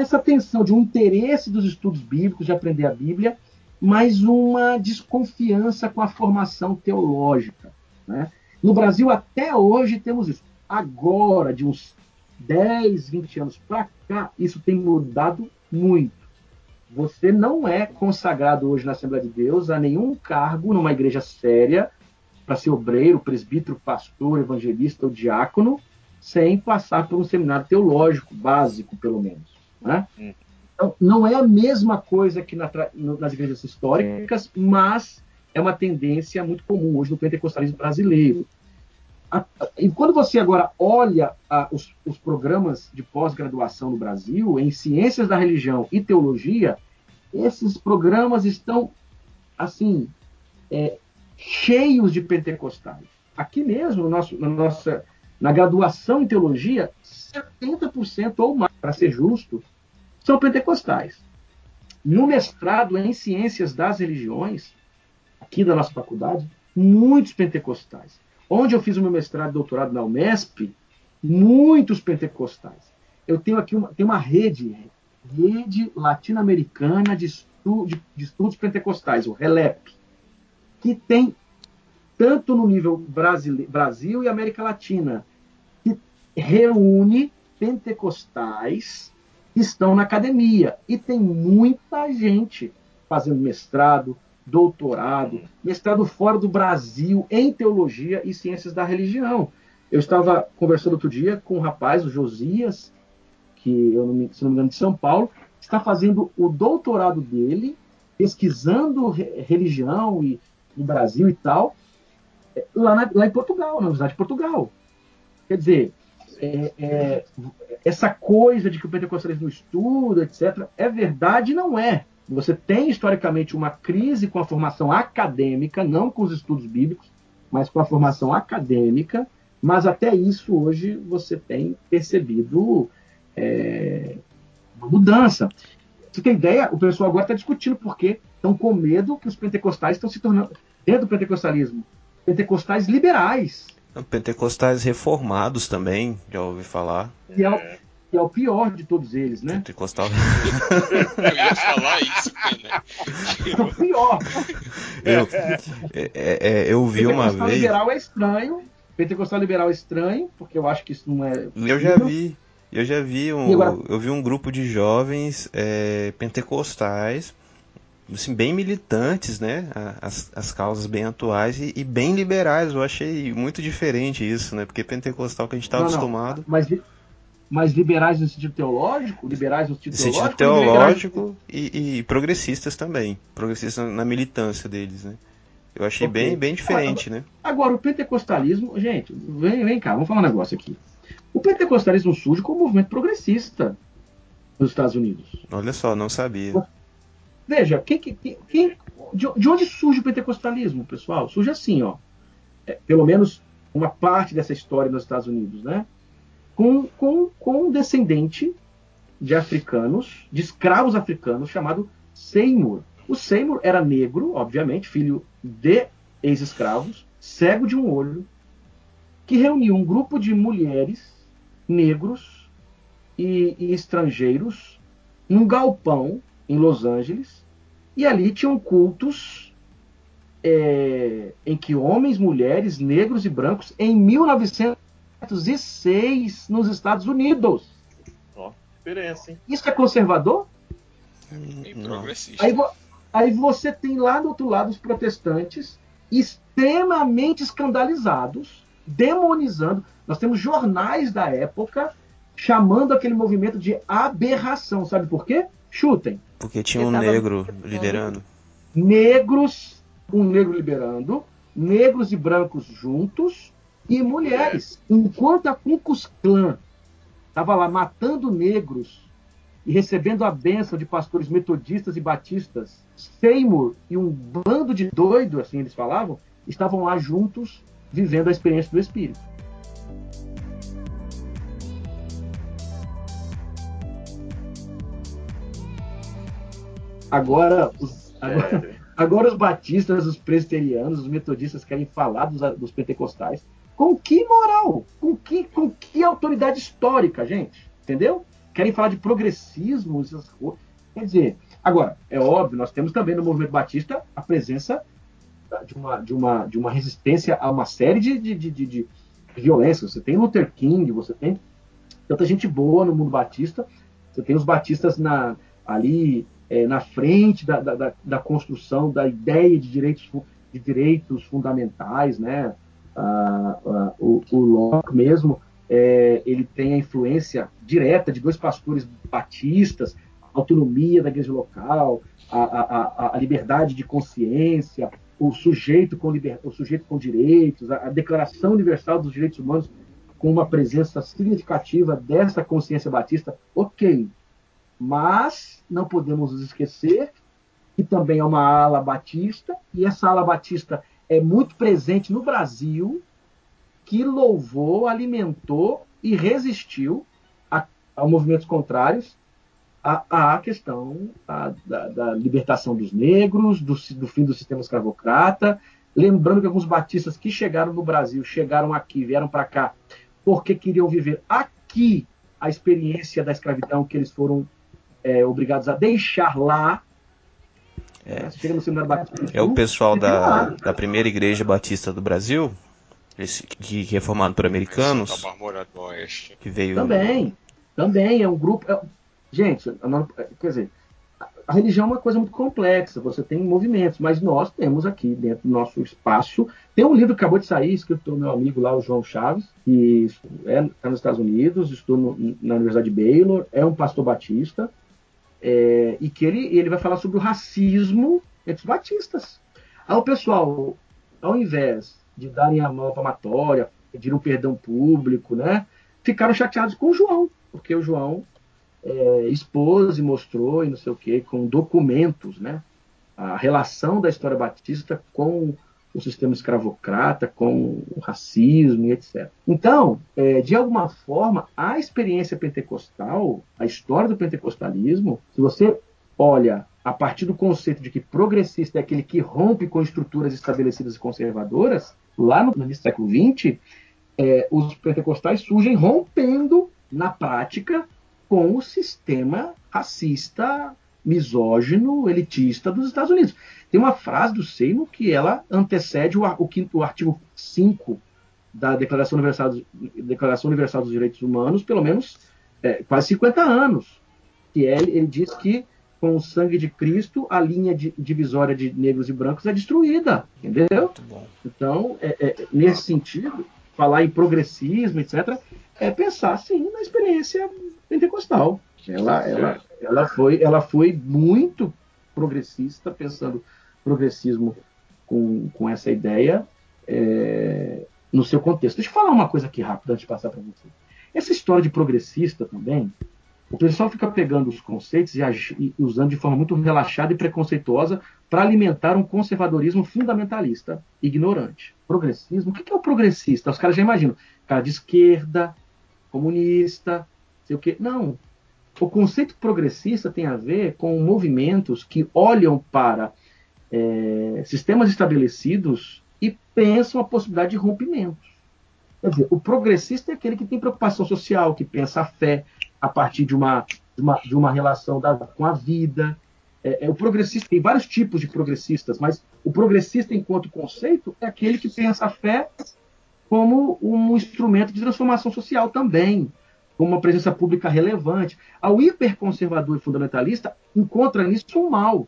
essa tensão de um interesse dos estudos bíblicos, de aprender a Bíblia, mas uma desconfiança com a formação teológica. Né? No Brasil, até hoje, temos isso. Agora, de uns 10, 20 anos para cá, isso tem mudado muito. Você não é consagrado hoje na Assembleia de Deus a nenhum cargo numa igreja séria para ser obreiro, presbítero, pastor, evangelista ou diácono, sem passar por um seminário teológico básico, pelo menos. Né? Hum. Então, não é a mesma coisa que na, nas igrejas históricas, mas é uma tendência muito comum hoje no pentecostalismo brasileiro. E quando você agora olha os, os programas de pós-graduação no Brasil, em ciências da religião e teologia, esses programas estão, assim, é, cheios de pentecostais. Aqui mesmo, no nosso, na nossa na graduação em teologia, 70% ou mais, para ser justo, são pentecostais. No mestrado em ciências das religiões, aqui da nossa faculdade, muitos pentecostais. Onde eu fiz o meu mestrado e doutorado na UMESP, muitos pentecostais. Eu tenho aqui uma, tenho uma rede, rede latino-americana de, estu, de, de, estudos pentecostais, o RELEP, que tem tanto no nível Brasil, e América Latina, que reúne pentecostais estão na academia. E tem muita gente fazendo mestrado, doutorado, mestrado fora do Brasil em teologia e ciências da religião. Eu estava conversando outro dia com um rapaz, o Josias, que eu não me, se não me engano de São Paulo, está fazendo o doutorado dele, pesquisando religião e no Brasil e tal, lá, na, lá em Portugal, na Universidade de Portugal. Quer dizer, é, é, essa coisa de que o pentecostalismo estuda, etc., é verdade não é. Você tem historicamente uma crise com a formação acadêmica, não com os estudos bíblicos, mas com a formação acadêmica, mas até isso hoje você tem percebido é, uma mudança. Você tem ideia? O pessoal agora está discutindo porque estão com medo que os pentecostais estão se tornando, dentro do pentecostalismo, pentecostais liberais. Pentecostais reformados também, já ouvi falar. E é, o, e é o pior de todos eles, né? Pentecostal. eu ia falar isso, né? É o pior. Eu, é, é, é eu vi uma vez. Pentecostal liberal é estranho. Pentecostal liberal é estranho, porque eu acho que isso não é. Eu já vi. Eu já vi um, agora... eu vi um grupo de jovens é, pentecostais assim, bem militantes, né? As, as causas bem atuais e, e, bem liberais. Eu achei muito diferente isso, né? Porque pentecostal que a gente está acostumado. Não, mas, mas liberais no sentido teológico? Liberais no sentido, sentido teológico, e, e, progressistas também. Progressistas na militância deles, né? Eu achei okay. bem, bem diferente, agora, né? Agora, o pentecostalismo, gente, vem, vem cá, vamos falar um negócio aqui. O pentecostalismo surge como um movimento progressista nos Estados Unidos. Olha só, não sabia. Veja, quem, quem, quem, de, onde surge o pentecostalismo, pessoal? Surge assim, ó. É, pelo menos uma parte dessa história nos Estados Unidos, né? Com, com, com um descendente de africanos, de escravos africanos, chamado Seymour. O Seymour era negro, obviamente, filho de ex-escravos, cego de um olho, que reuniu um grupo de mulheres negros e, e estrangeiros num galpão em Los Angeles, e ali tinham cultos é, em que homens, mulheres, negros e brancos, em 1906, nos Estados Unidos. Ó, diferença, hein? Isso é conservador? Bem progressista. Aí, aí você tem lá do outro lado os protestantes extremamente escandalizados, demonizando. Nós temos jornais da época chamando aquele movimento de aberração. Sabe por quê? Chutem. Porque tinha um negro liderando. Negros, um negro liberando, negros e brancos juntos e mulheres. Enquanto a Ku Klux Klan estava lá matando negros e recebendo a bênção de pastores metodistas e batistas, Seymour e um bando de doidos, assim eles falavam, estavam lá juntos vivendo a experiência do Espírito. Agora os, agora, agora, os batistas, os presbiterianos, os metodistas querem falar dos, dos pentecostais. Com que moral? Com que, com que autoridade histórica, gente? Entendeu? Querem falar de progressismo, essas coisas. Quer dizer, agora, é óbvio, nós temos também no movimento batista a presença de uma, de uma, de uma resistência a uma série de, de, de, de violências. Você tem Luther King, você tem tanta gente boa no mundo batista, você tem os batistas na, ali é, na frente da, da, da, construção da ideia de direitos, de direitos fundamentais, né? Ah, ah, o, o Locke mesmo, é, ele tem a influência direta de dois pastores batistas, a autonomia da igreja local, a, a, a, liberdade de consciência, o sujeito com, liber, o sujeito com direitos, a, Declaração Universal dos Direitos Humanos com uma presença significativa dessa consciência batista, ok. Mas não podemos esquecer que também é uma ala batista, e essa ala batista é muito presente no Brasil, que louvou, alimentou e resistiu a, a movimentos contrários à, à questão a, da, da, libertação dos negros, do, do fim do sistema escravocrata. Lembrando que alguns batistas que chegaram no Brasil, chegaram aqui, vieram para cá, porque queriam viver aqui a experiência da escravidão que eles foram é, obrigados a deixar lá. É, chega no seminário Batista. É o pessoal da, da primeira igreja batista do Brasil, esse, que, que é formado por americanos. Que veio. Também, também é um grupo. É, gente, quer dizer, a religião é uma coisa muito complexa, você tem movimentos, mas nós temos aqui dentro do nosso espaço. Tem um livro que acabou de sair, escrito pelo meu amigo lá, o João Chaves, que está é, tá nos Estados Unidos, estudou na Universidade de Baylor, é um pastor batista, é, e que ele, ele vai falar sobre o racismo entre os batistas. Aí o pessoal, ao invés de darem a mão palmatória, pedir um perdão público, né, ficaram chateados com o João, porque o João é, expôs e mostrou, e não sei o que, com documentos, né, a relação da história batista com o sistema escravocrata, com o racismo e etc. Então, é, de alguma forma, a experiência pentecostal, a história do pentecostalismo, se você olha a partir do conceito de que progressista é aquele que rompe com estruturas estabelecidas e conservadoras, lá no, século XX, é, os pentecostais surgem rompendo, na prática, com o sistema racista, misógino, elitista dos Estados Unidos. Tem uma frase do Seymour que ela antecede o, o, quinto, o artigo 5 da Declaração Universal, Declaração Universal dos Direitos Humanos, pelo menos é, quase 50 anos. Que é, ele diz que com o sangue de Cristo a linha de, divisória de negros e brancos é destruída, entendeu? Então, é, é, nesse sentido, falar em progressismo, etc., é pensar sim na experiência pentecostal. Ela, ela, ela, foi, ela foi muito progressista, pensando progressismo com, com essa ideia é, no seu contexto. Deixa eu falar uma coisa aqui rápido antes de passar para você. Essa história de progressista também, o pessoal fica pegando os conceitos e, e usando de forma muito relaxada e preconceituosa para alimentar um conservadorismo fundamentalista, ignorante. Progressismo? O que é o progressista? Os caras já imaginam. Cara de esquerda, comunista, sei o quê. Não. O conceito progressista tem a ver com movimentos que olham para é, sistemas estabelecidos e pensam a possibilidade de rompimentos. Quer dizer, o progressista é aquele que tem preocupação social, que pensa a fé a partir de uma, de uma, de uma relação da, com a vida. É, é, o progressista tem vários tipos de progressistas, mas o progressista, enquanto conceito, é aquele que pensa a fé como um instrumento de transformação social também como uma presença pública relevante. Ao hiperconservador e fundamentalista encontra nisso um mal.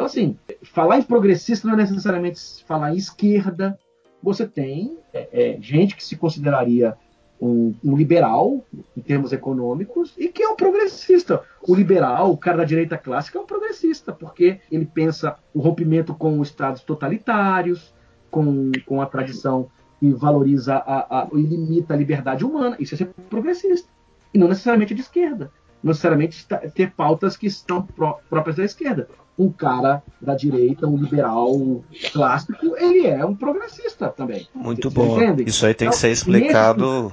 Então, assim, falar em progressista não é necessariamente falar em esquerda. Você tem é, é, gente que se consideraria um, um, liberal, em termos econômicos, e que é um progressista. O liberal, o cara da direita clássica, é um progressista, porque ele pensa o rompimento com os estados totalitários, com, com a tradição que valoriza a, a, e limita a liberdade humana. Isso é ser progressista. E não necessariamente de esquerda. Não necessariamente ter pautas que estão pró próprias da esquerda um cara da direita, um liberal clássico, ele é um progressista também. Muito bom. Isso aí tem que então, ser explicado.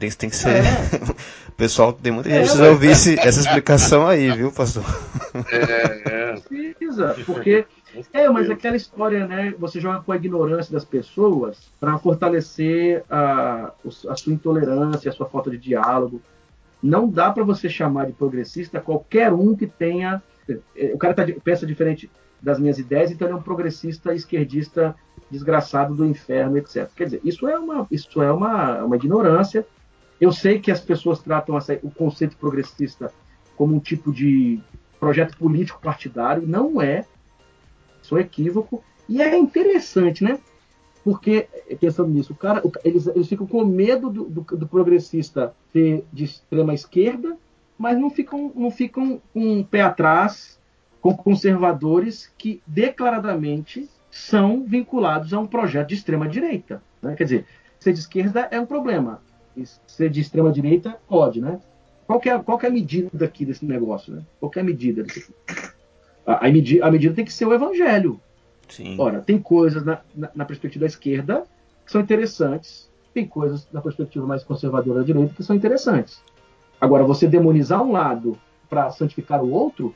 Nesse... tem que ser. É. o pessoal tem muita gente é, precisa ouvir esse, essa explicação aí, viu, pastor? É, é. Precisa, porque. É, mas aquela história, né? Você joga com a ignorância das pessoas para fortalecer a, a sua intolerância, a sua falta de diálogo. Não dá para você chamar de progressista qualquer um que tenha é, o cara tá, pensa diferente das minhas ideias, então ele é um progressista esquerdista desgraçado do inferno, etc. Quer dizer, isso é uma, isso é uma, uma ignorância. Eu sei que as pessoas tratam essa, o conceito progressista como um tipo de projeto político partidário, não é. Isso é equívoco. E é interessante, né? Porque, pensando nisso, o cara, eles, eles ficam com medo do, do, do progressista ser de extrema esquerda mas não ficam, não ficam um pé atrás com conservadores que declaradamente são vinculados a um projeto de extrema direita. Né? Quer dizer, ser de esquerda é um problema, ser de extrema direita pode, né? Qual é, qual é a medida aqui desse negócio, né? Qual é a medida? A, a, medida, a medida tem que ser o evangelho. Sim. Ora, tem coisas na, na, na perspectiva da esquerda que são interessantes, tem coisas na perspectiva mais conservadora da direita que são interessantes. Agora, você demonizar um lado para santificar o outro,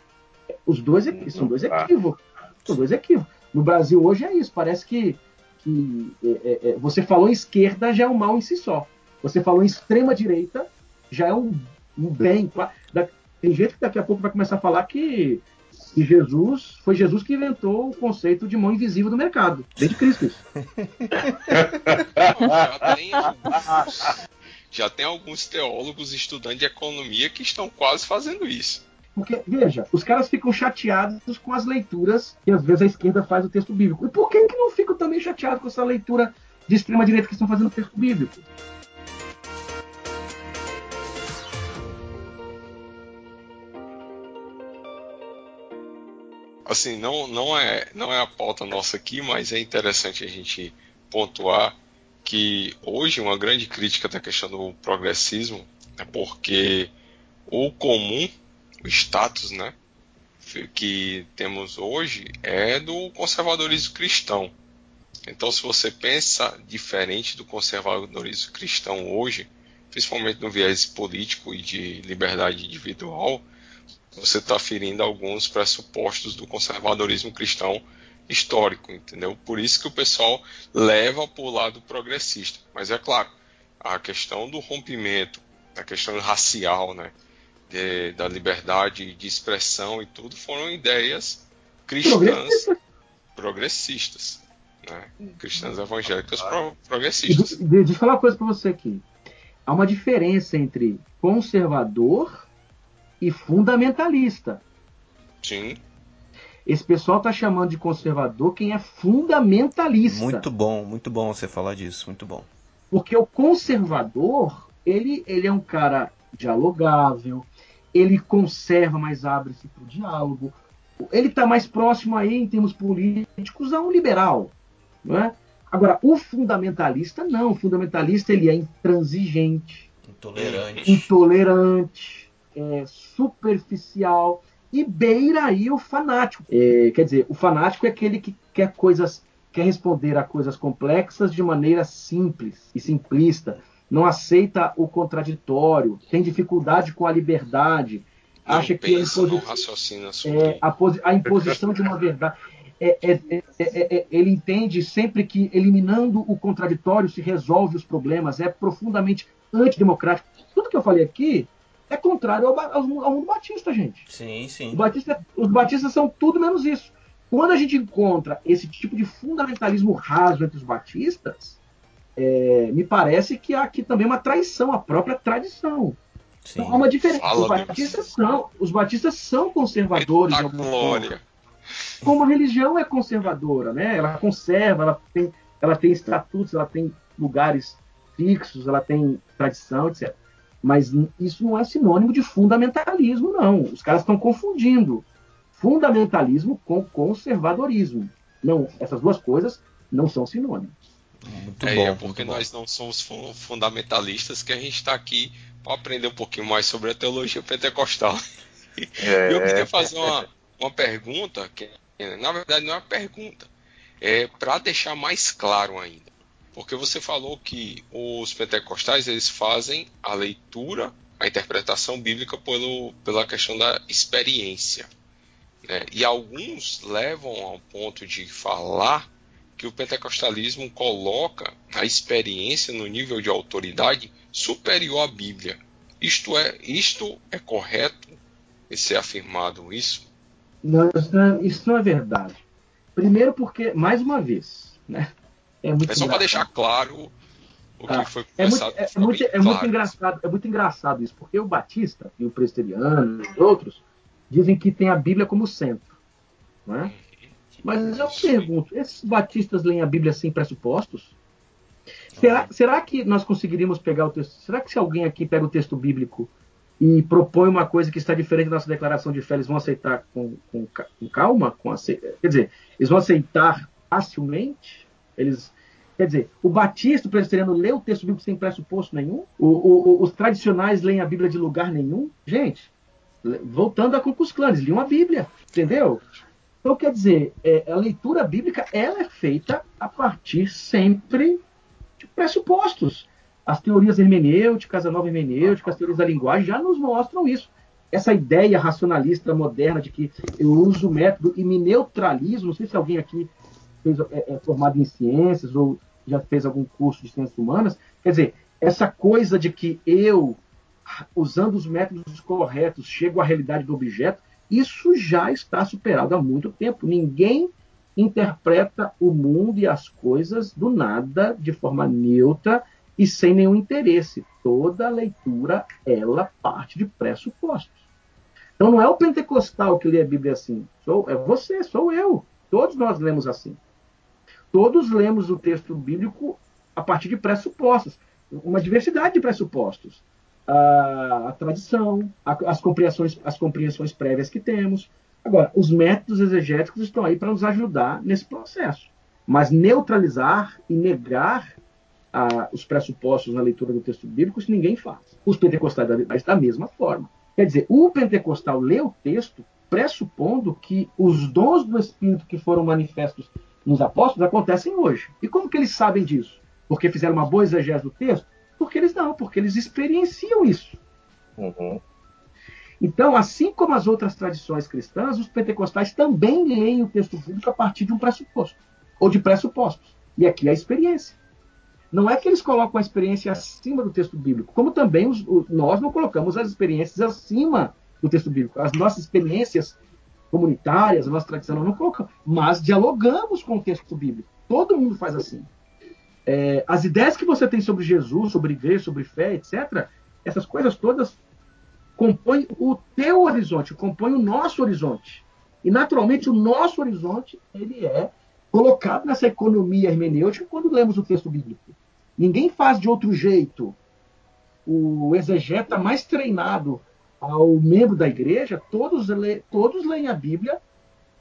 os dois são dois equívocos. São dois equívocos. No Brasil hoje é isso. Parece que, que é, é, é, você falou em esquerda já é um mal em si só. Você falou em extrema direita já é um, um bem. Tem gente que daqui a pouco vai começar a falar que, que Jesus foi Jesus que inventou o conceito de mão invisível do mercado. Desde Cristo. Isso. já tem alguns teólogos estudantes de economia que estão quase fazendo isso. Porque, veja, os caras ficam chateados com as leituras que às vezes a esquerda faz do texto bíblico. E por que, que não ficam também chateados com essa leitura de extrema-direita que estão fazendo o texto bíblico? Assim, não, não, é, não é a pauta nossa aqui, mas é interessante a gente pontuar que hoje uma grande crítica da questão do progressismo é porque o comum, o status, né, que temos hoje é do conservadorismo cristão. Então, se você pensa diferente do conservadorismo cristão hoje, principalmente no viés político e de liberdade individual, você está ferindo alguns pressupostos do conservadorismo cristão histórico, entendeu? Por isso que o pessoal leva para o lado progressista. Mas é claro, a questão do rompimento, a questão racial, né? De, da liberdade de expressão e tudo foram ideias cristãs progressistas, né? Cristãs evangélicas pro, progressistas. Deixa eu falar uma coisa para você aqui. Há uma diferença entre conservador e fundamentalista. Sim. Esse pessoal tá chamando de conservador quem é fundamentalista. Muito bom, muito bom você falar disso, muito bom. Porque o conservador, ele, ele é um cara dialogável, ele conserva, mas abre-se para o diálogo. Ele está mais próximo aí, em termos políticos, a um liberal. Não é? Agora, o fundamentalista não. O fundamentalista ele é intransigente, intolerante, intolerante é, superficial e beira aí o fanático. É, quer dizer, o fanático é aquele que quer coisas, quer responder a coisas complexas de maneira simples e simplista, não aceita o contraditório, tem dificuldade com a liberdade, não acha pensa, que a, imposi é, a, a, imposição de uma verdade. É, é, é, ele entende sempre que eliminando o contraditório se resolve os problemas, é profundamente antidemocrático. Tudo que eu falei aqui é contrário ao, ao, ao mundo batista, gente. Sim, sim. Batista, os batistas são tudo menos isso. Quando a gente encontra esse tipo de fundamentalismo raso entre os batistas, é, me parece que há aqui também uma traição à própria tradição. Sim. Então, há uma diferença. os batistas, são, os batistas são conservadores. De glória. Como a religião é conservadora, né? Ela conserva, ela tem, ela tem estatutos, ela tem lugares fixos, ela tem tradição, etc. Mas isso não é sinônimo de fundamentalismo, não. Os caras estão confundindo fundamentalismo com conservadorismo. Não, essas duas coisas não são sinônimos. Muito é, bom, é porque nós não somos fundamentalistas que a gente está aqui para aprender um pouquinho mais sobre a teologia pentecostal. É, eu queria fazer uma, uma pergunta, que na verdade não é uma pergunta, é para deixar mais claro ainda. Porque você falou que os pentecostais eles fazem a leitura, a interpretação bíblica pelo, pela questão da experiência. Né? E alguns levam ao ponto de falar que o pentecostalismo coloca a experiência no nível de autoridade superior à Bíblia. Isto é, isto é correto? Ser afirmado isso? Não, é, isso não é verdade. Primeiro porque, mais uma vez, né? É, muito é só para deixar claro o que ah, foi é muito, é, é, muito, é muito engraçado, é muito engraçado isso, porque o Batista e o Presteriano e outros dizem que tem a Bíblia como centro, não é? Uhum. Mas eu pergunto, esses batistas leem a Bíblia sem pressupostos? Será, será que nós conseguiríamos pegar o texto? Será que se alguém aqui pega o texto bíblico e propõe uma coisa que está diferente da nossa declaração de fé, eles vão aceitar com, com, com calma? Com quer dizer, eles vão aceitar facilmente? Eles, quer dizer, o batista, o presbiteriano, lê o texto bíblico sem pressuposto nenhum? O, o, os tradicionais leem a Bíblia de lugar nenhum? Gente, voltando a Concus Clã, eles liam a Bíblia, entendeu? Então, quer dizer, é, a leitura bíblica ela é feita a partir sempre de pressupostos. As teorias hermenêuticas, a nova hermenêutica, as teorias da linguagem já nos mostram isso. Essa ideia racionalista moderna de que eu uso o método e me neutralizo, não sei se alguém aqui fez, é, é formado em ciências ou já fez algum curso de ciências humanas, quer dizer, essa coisa de que eu, usando os métodos corretos, chego à realidade do objeto, isso já está superado há muito tempo. Ninguém interpreta o mundo e as coisas do nada, de forma neutra e sem nenhum interesse. Toda leitura, ela parte de pressupostos. Então não é o pentecostal que lê a Bíblia assim, sou, é você, sou eu. Todos nós lemos assim. Todos lemos o texto bíblico a partir de pressupostos, uma diversidade de pressupostos a, a tradição, a, as, compreensões, as compreensões prévias que temos. Agora, os métodos exegéticos estão aí para nos ajudar nesse processo. Mas neutralizar e negar a, os pressupostos na leitura do texto bíblico, isso ninguém faz. Os pentecostais da mesma forma. Quer dizer, o pentecostal lê o texto pressupondo que os dons do Espírito que foram manifestos nos apóstolos acontecem hoje. E como que eles sabem disso? Porque fizeram uma boa exegese do texto? Porque eles não, porque eles experienciam isso. Uhum. Então, assim como as outras tradições cristãs, os pentecostais também leem o texto bíblico a partir de um pressuposto, ou de pressupostos. E aqui é a experiência. Não é que eles colocam a experiência acima do texto bíblico, como também os, os, nós não colocamos as experiências acima do texto bíblico. As nossas experiências comunitárias, a nossa tradição, não colocamos, mas dialogamos com o texto bíblico. Todo mundo faz assim é, as ideias que você tem sobre Jesus, sobre igreja, sobre fé, etc., essas coisas todas compõem o teu horizonte, compõem o nosso horizonte. E, naturalmente, o nosso horizonte ele é colocado nessa economia hermenêutica quando lemos o texto bíblico. Ninguém faz de outro jeito. O exegeta mais treinado ao membro da igreja, todos, lê, todos leem a Bíblia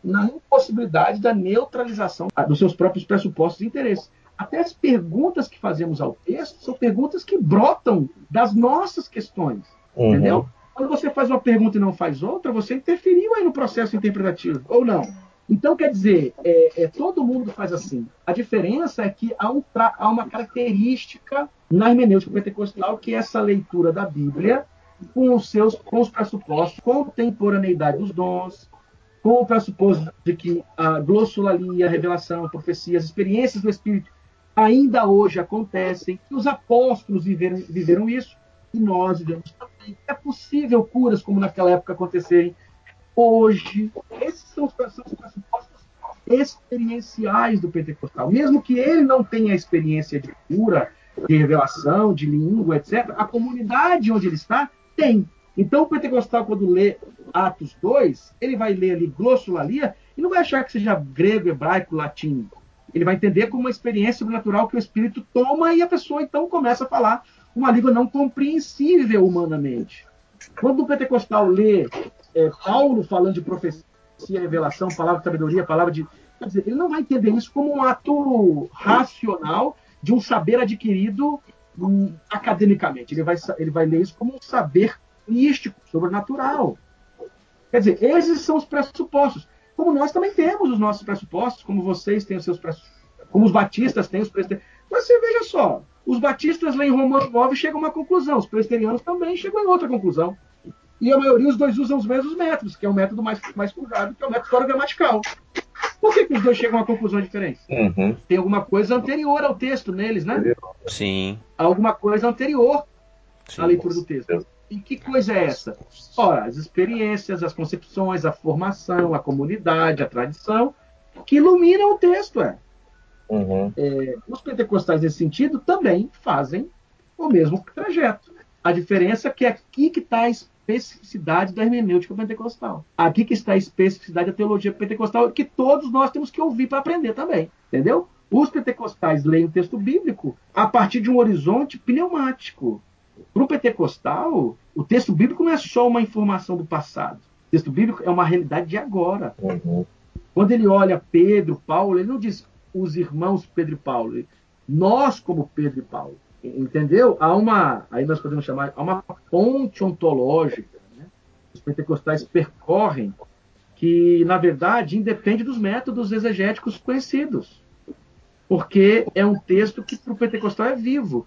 na impossibilidade da neutralização dos seus próprios pressupostos e interesses até as perguntas que fazemos ao texto são perguntas que brotam das nossas questões. Uhum. Entendeu? Quando você faz uma pergunta e não faz outra, você interferiu aí no processo interpretativo, ou não? Então, quer dizer, é, é, todo mundo faz assim. A diferença é que há, um há uma característica na hermenêutica pentecostal, que é essa leitura da Bíblia com os seus com os pressupostos, contemporaneidade dos dons, com o pressuposto de que a glossolalia, a revelação, a profecia, as experiências do Espírito ainda hoje acontecem, e os apóstolos viveram, viveram isso, e nós vivemos também. É possível curas como naquela época acontecerem hoje. Esses são os pressupostos experienciais do pentecostal. Mesmo que ele não tenha experiência de cura, de revelação, de língua, etc., a comunidade onde ele está tem. Então, o pentecostal, quando lê Atos 2, ele vai ler ali glossolalia e não vai achar que seja grego, hebraico, latim Ele vai entender como uma experiência sobrenatural que o Espírito toma e a pessoa então começa a falar uma língua não compreensível humanamente. Quando o pentecostal lê é, Paulo falando de profecia, revelação, palavra de sabedoria, palavra de. Quer dizer, ele não vai entender isso como um ato racional de um saber adquirido academicamente. Ele vai, ele vai ler isso como um saber místico, sobrenatural. Quer dizer, esses são os pressupostos. Como nós também temos os nossos pressupostos, como vocês têm os seus pressupostos, como os batistas têm os pressupostos. Mas você veja só, os batistas leem Romanos 9 e chegam a uma conclusão, os presbiterianos também chegam a outra conclusão. E a maioria, os dois usam os mesmos métodos, que é o método mais, mais cruzado, que é o método histórico-gramatical. Por que, que, os dois chegam a conclusões diferentes? Uhum. Tem alguma coisa anterior ao texto neles, né? Sim. Alguma coisa anterior Sim. à leitura do texto. E que coisa é essa? Ora, as experiências, as concepções, a formação, a comunidade, a tradição, que iluminam o texto. É. Uhum. É, os pentecostais, nesse sentido, também fazem o mesmo trajeto. A diferença é que aqui que está a especificidade da hermenêutica pentecostal. Aqui que está a especificidade da teologia pentecostal, que todos nós temos que ouvir para aprender também. Entendeu? Os pentecostais leem o texto bíblico a partir de um horizonte pneumático. Para o pentecostal, o texto bíblico não é só uma informação do passado. O texto bíblico é uma realidade de agora. Uhum. Quando ele olha Pedro, Paulo, ele não diz os irmãos Pedro e Paulo. Nós, como Pedro e Paulo. Entendeu? Há uma, aí nós podemos chamar, há uma ponte ontológica. Né? Os pentecostais percorrem que, na verdade, independe dos métodos exegéticos conhecidos. Porque é um texto que para o pentecostal é vivo.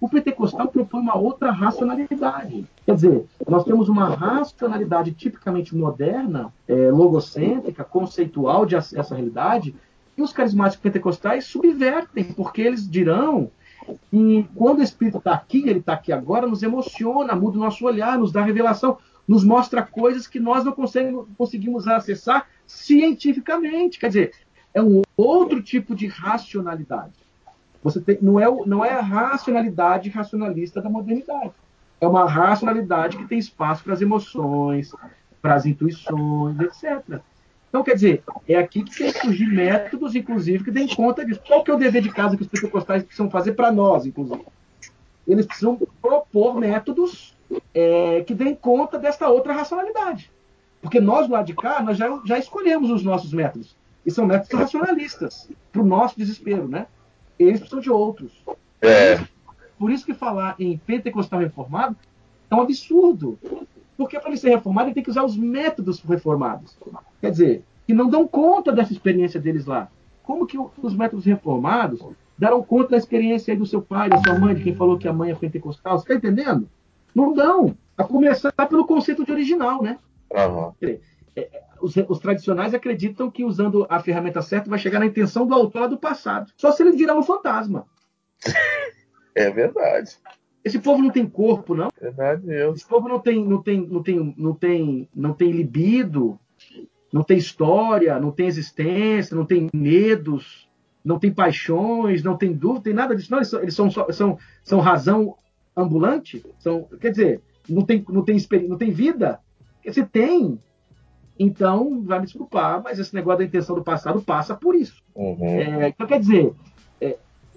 O pentecostal propõe uma outra racionalidade. Quer dizer, nós temos uma racionalidade tipicamente moderna, é, logocêntrica, conceitual de acesso à realidade, e os carismáticos pentecostais subvertem, porque eles dirão que quando o Espírito está aqui, ele está aqui agora, nos emociona, muda o nosso olhar, nos dá revelação, nos mostra coisas que nós não conseguimos acessar cientificamente. Quer dizer, é um outro tipo de racionalidade. Você tem, não, é, não é a racionalidade racionalista da modernidade. É uma racionalidade que tem espaço para as emoções, para as intuições, etc. Então, quer dizer, é aqui que tem que surgir métodos, inclusive, que deem conta disso. Qual que é o dever de casa que os pentecostais precisam fazer para nós, inclusive? Eles precisam propor métodos é, que deem conta desta outra racionalidade. Porque nós, lá de cá, nós já, já escolhemos os nossos métodos. E são métodos racionalistas, para o nosso desespero, né? Eles precisam de outros. É. Por isso que falar em pentecostal reformado é um absurdo. Porque para ele ser reformado, ele tem que usar os métodos reformados. Quer dizer, que não dão conta dessa experiência deles lá. Como que os métodos reformados deram conta da experiência do seu pai, da sua mãe, de quem falou que a mãe é pentecostal? Você está entendendo? Não dão. A começar pelo conceito de original, né? Uhum. Os, os, tradicionais acreditam que usando a ferramenta certa vai chegar na intenção do autor do passado. Só se ele virar um fantasma. É verdade. Esse povo não tem corpo, não. Verdade mesmo. Esse povo não tem, não tem, não tem, não tem, não tem libido, não tem história, não tem existência, não tem medos, não tem paixões, não tem dúvida, tem nada disso. Não, eles são, eles são, são, são razão ambulante. São, quer dizer, não tem, não tem, não tem vida. Se tem, então vai me desculpar, mas esse negócio da intenção do passado passa por isso. Uhum. É, então, quer dizer, é,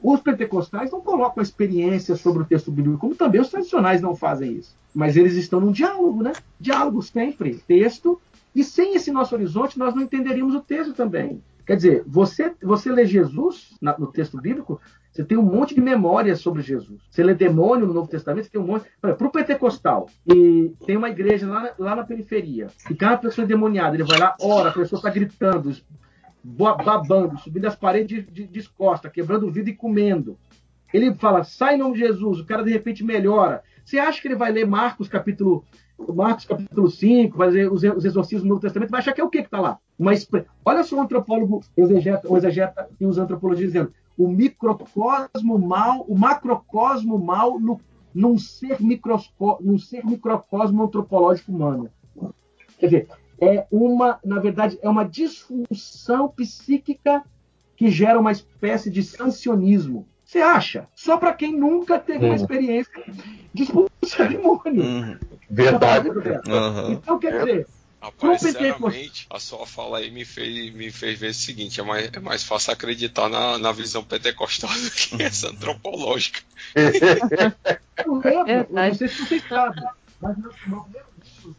os pentecostais não colocam a experiência sobre o texto bíblico, como também os tradicionais não fazem isso. Mas eles estão num diálogo, né? Diálogo sempre, texto. E sem esse nosso horizonte, nós não entenderíamos o texto também. Quer dizer, você, você lê Jesus na, no texto bíblico, você tem um monte de memórias sobre Jesus. Você lê demônio no Novo Testamento, você tem um monte. Para o pentecostal, e tem uma igreja lá, lá na periferia, e cada pessoa endemoniada, ele vai lá, ora, a pessoa está gritando, babando, subindo as paredes de, de, quebrando o vidro e comendo. Ele fala, sai em nome de Jesus, o cara de repente melhora. Você acha que ele vai ler Marcos capítulo, Marcos capítulo 5, vai ler os, os exorcismos do Novo Testamento, vai achar que é o que que está lá? Uma, olha só o antropólogo exegeta, o exegeta e os antropologistas dizendo, o microcosmo mal, o macrocosmo mal no, num, ser microsco, num ser microcosmo antropológico humano. Quer dizer, é uma, na verdade, é uma disfunção psíquica que gera uma espécie de sancionismo. Você acha? Só para quem nunca teve uma experiência de demônio. Uhum. Verdade. Uhum. Então, quer dizer, Rapaz, sinceramente, a sua fala aí me fez, me fez ver o seguinte: é mais, é mais fácil acreditar na, na visão pentecostal do que essa antropológica. eu lembro, não sei se vocês sabem, mas primeiro livro,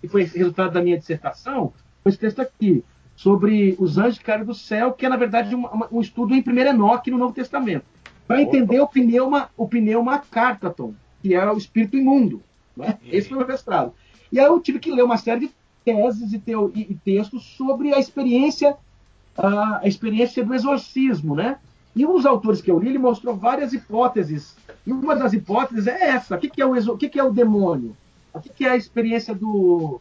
que foi resultado da minha dissertação, foi esse texto aqui, sobre os anjos que caíram do céu, que é, na verdade, um, um estudo em 1 Enoque no Novo Testamento. Para entender o pneuma, o pneuma cartaton, que é o espírito imundo. Né? Esse foi o meu mestrado. E aí eu tive que ler uma série de teses e, teo, e, e textos sobre a experiência a, a, experiência do exorcismo, né? E um dos autores que eu li, ele mostrou várias hipóteses. E uma das hipóteses é essa: o que, que é, o, exor, o, que, que é o demônio? O que, é a experiência do,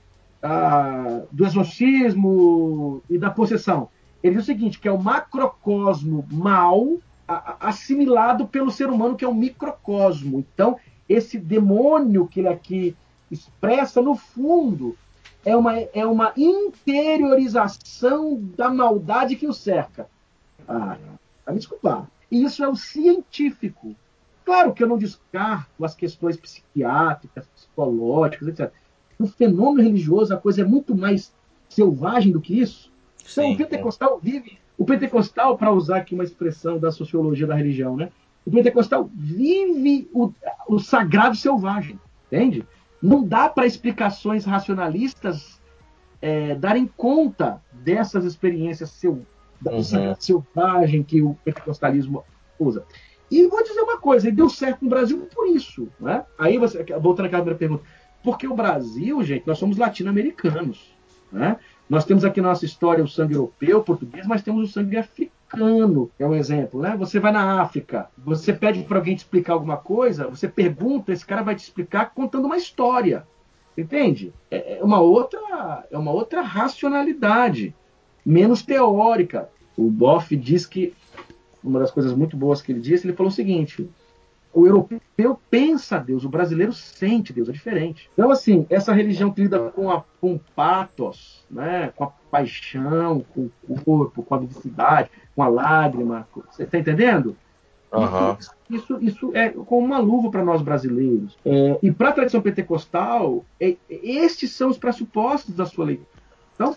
do exorcismo e da possessão? Ele diz o seguinte: que é o macrocosmo mal assimilado pelo ser humano, que é um microcosmo. Então, esse demônio que ele aqui expressa, no fundo, é uma, é uma interiorização da maldade que o cerca. Ah, vai me desculpar. E isso é o científico. Claro que eu não descarto as questões psiquiátricas, psicológicas, etc. No fenômeno religioso, a coisa é muito mais selvagem do que isso. Então, Sim, o pentecostal vive. O pentecostal, para usar aqui uma expressão da sociologia da religião, né? O pentecostal vive o, o sagrado selvagem, entende? Não dá para explicações racionalistas é, darem conta dessas experiências seu, uhum. selvagem que o pentecostalismo usa. E vou dizer uma coisa, e deu certo no Brasil por isso. Né? Aí, você, voltando àquela primeira pergunta, porque o Brasil, gente, nós somos latino-americanos. Né? Nós temos aqui na nossa história o sangue europeu, português, mas temos o sangue africano africano, é um exemplo, né? Você vai na África, você pede para alguém te explicar alguma coisa, você pergunta, esse cara vai te explicar contando uma história. Entende? É, é uma outra, é uma outra racionalidade, menos teórica. O Boff diz que uma das coisas muito boas que ele disse, ele falou o seguinte: o europeu pensa Deus, o brasileiro sente Deus, é diferente. Então, assim, essa religião que lida com, a, com patos, né, com a paixão, com o corpo, com a vivacidade, com a lágrima, você está entendendo? Uhum. Isso, isso é como uma luva para nós brasileiros. É, e para a tradição pentecostal, é, estes são os pressupostos da sua leitura. Então,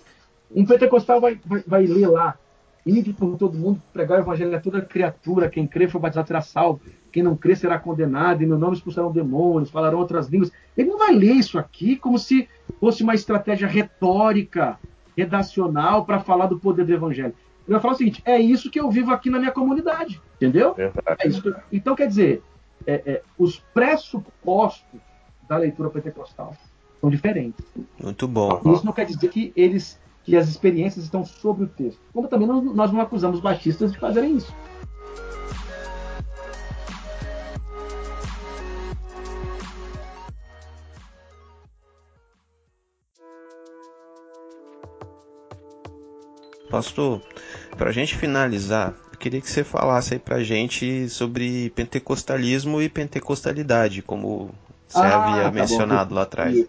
um pentecostal vai, vai, vai ler lá, ide por todo mundo, pregar o evangelho a toda criatura, quem crê for batizado será salvo quem não crê será condenado, em meu nome expulsarão demônios, falarão outras línguas. Ele não vai ler isso aqui como se fosse uma estratégia retórica, redacional, para falar do poder do evangelho. Ele vai falar o seguinte: é isso que eu vivo aqui na minha comunidade. Entendeu? É isso então, quer dizer, é, é, os pressupostos da leitura pentecostal são diferentes. Muito bom. Isso não quer dizer que eles que as experiências estão sobre o texto. Como também nós não acusamos batistas de fazerem isso. Pastor, para a gente finalizar, eu queria que você falasse aí para a gente sobre pentecostalismo e pentecostalidade, como você ah, havia tá mencionado bom. lá atrás.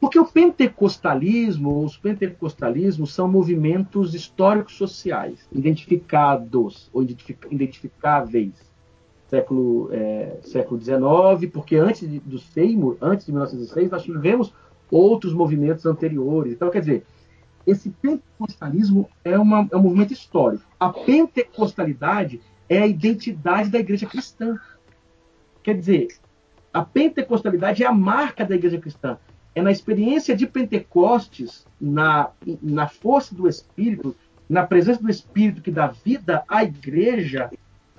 Porque o pentecostalismo, os pentecostalismos são movimentos históricos sociais, identificados ou identificáveis. Século, é, século XIX, porque antes de, do Seymour, antes de 1906, nós tivemos outros movimentos anteriores. Então, quer dizer, esse pentecostalismo é, uma, é um movimento histórico. A pentecostalidade é a identidade da igreja cristã. Quer dizer, a pentecostalidade é a marca da igreja cristã. É na experiência de Pentecostes, na, na força do Espírito, na presença do Espírito que dá vida à igreja,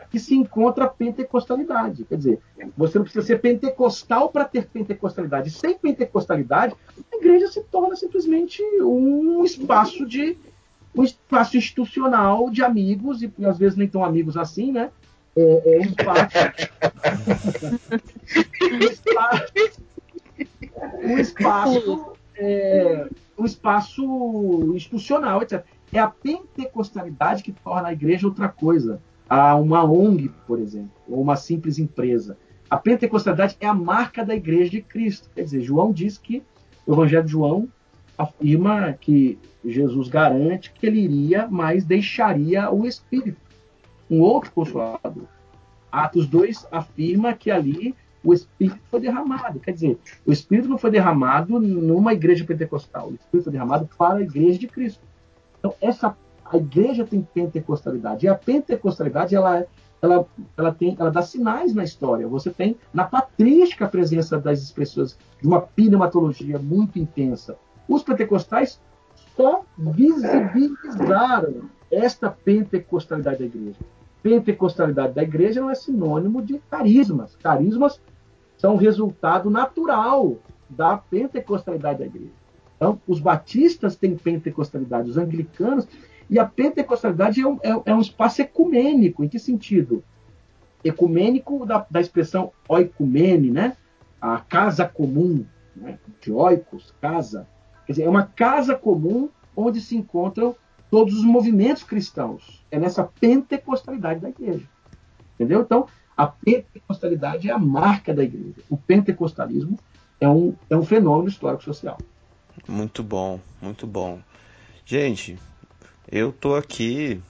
que se encontra a pentecostalidade. Quer dizer, você não precisa ser pentecostal para ter pentecostalidade. Sem pentecostalidade, a igreja se torna simplesmente um espaço de um espaço institucional de amigos, e, às vezes nem tão amigos assim, né? É, é um espaço. um espaço. Um espaço, é, um espaço institucional, etc. É a pentecostalidade que torna a igreja outra coisa a uma ONG, por exemplo, ou uma simples empresa. A pentecostalidade é a marca da igreja de Cristo. Quer dizer, João diz que, o Evangelho de João afirma que Jesus garante que ele iria, mas deixaria o Espírito, um outro consolador. Atos 2 afirma que ali o Espírito foi derramado. Quer dizer, o Espírito não foi derramado numa igreja pentecostal, o Espírito foi derramado para a igreja de Cristo. Então, essa, a igreja tem pentecostalidade, e a pentecostalidade ela, ela, ela, tem, ela dá sinais na história. Você tem na patrística a presença das expressões de uma pneumatologia muito intensa. Os pentecostais só visibilizaram esta pentecostalidade da igreja. Pentecostalidade da igreja não é sinônimo de carismas. Carismas são resultado natural da pentecostalidade da igreja. Então, os batistas têm pentecostalidade, os anglicanos, e a pentecostalidade é um, é, é um espaço ecumênico. Em que sentido? Ecumênico da, da expressão oicumene, né? a casa comum, né? de oikos, casa. Quer dizer, é uma casa comum onde se encontram todos os movimentos cristãos. É nessa pentecostalidade da igreja. Entendeu? Então, a pentecostalidade é a marca da igreja. O pentecostalismo é um, é um fenômeno histórico-social. Muito bom, muito bom. Gente, eu tô aqui,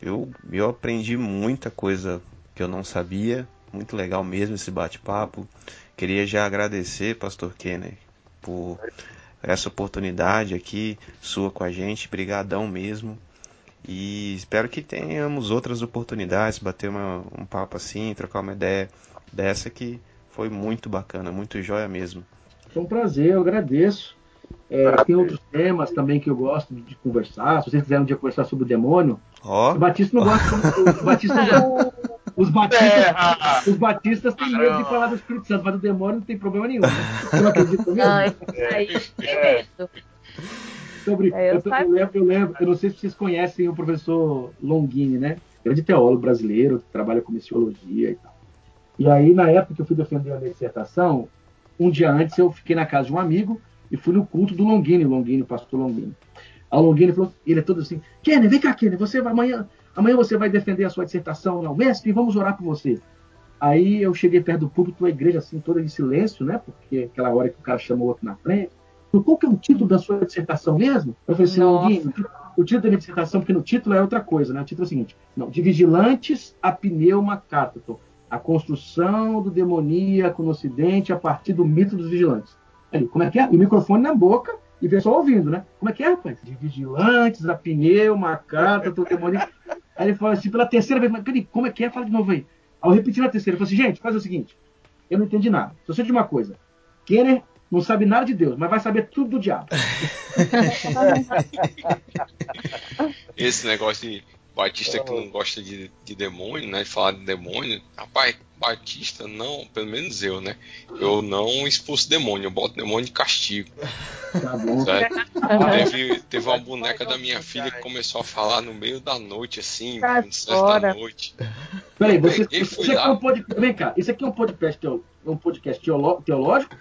eu, eu aprendi muita coisa que eu não sabia. Muito legal mesmo esse bate-papo. Queria já agradecer, Pastor Kenner, por essa oportunidade aqui sua com a gente. Brigadão mesmo. E espero que tenhamos outras oportunidades, bater uma, um papo assim, trocar uma ideia dessa que foi muito bacana, muito joia mesmo. Foi um prazer, eu agradeço. É, tem outros temas também que eu gosto de, conversar. Se vocês quiserem um dia conversar sobre o demônio, oh. o Batista não gosta. o Batista não, os batistas, os batistas têm medo de falar do Espírito Santo, mas do demônio não tem problema nenhum. Né? Eu não acredito mesmo. Não, aí tem medo. Sobre, é, eu, eu, eu, lembro, eu, lembro, eu não sei se vocês conhecem o professor Longini, né? Grande teólogo brasileiro, que trabalha com missiologia e tal. E aí, na época que eu fui defender a minha dissertação, um dia antes eu fiquei na casa de um amigo e fui no culto do Longini, Longini, pastor Longini. A Longini falou, ele é todo assim, Kenny, vem cá, Kenny, você vai amanhã, Amanhã você vai defender a sua dissertação na UMESP e vamos orar por você. Aí eu cheguei perto do público, a igreja assim, toda em silêncio, né? Porque aquela hora que o cara chamou o outro na frente. Qual que é o título da sua dissertação mesmo? Eu falei assim, o título da minha dissertação, porque no título é outra coisa, né? O título é o seguinte, não, de vigilantes a pneuma cátato, a construção do demoníaco no ocidente a partir do mito dos vigilantes. Aí, como é que é? E o microfone na boca e o pessoal ouvindo, né? Como é que é, rapaz? De vigilantes, a pneuma, cátato, demoníaco. Aí ele falou assim, pela terceira vez, mas peraí, como é que é? Fala de novo aí. Aí eu repeti na terceira, ele falou assim, gente, faz o seguinte, eu não entendi nada. Só sei de uma coisa. Kenner não sabe nada de Deus, mas vai saber tudo do diabo. Esse negócio de Batista que não gosta de, de demônio, né? De falar de demônio. Rapaz, Batista não, pelo menos eu, né? Eu não expulso demônio, eu boto demônio de castigo. Tá bom. Teve, teve uma boneca da minha filha que começou a falar no meio da noite, assim, Tá no certa da noite. Peraí, você, isso fui aqui é lá. um podcast, vem cá, isso aqui é um podcast, teo- um podcast teológico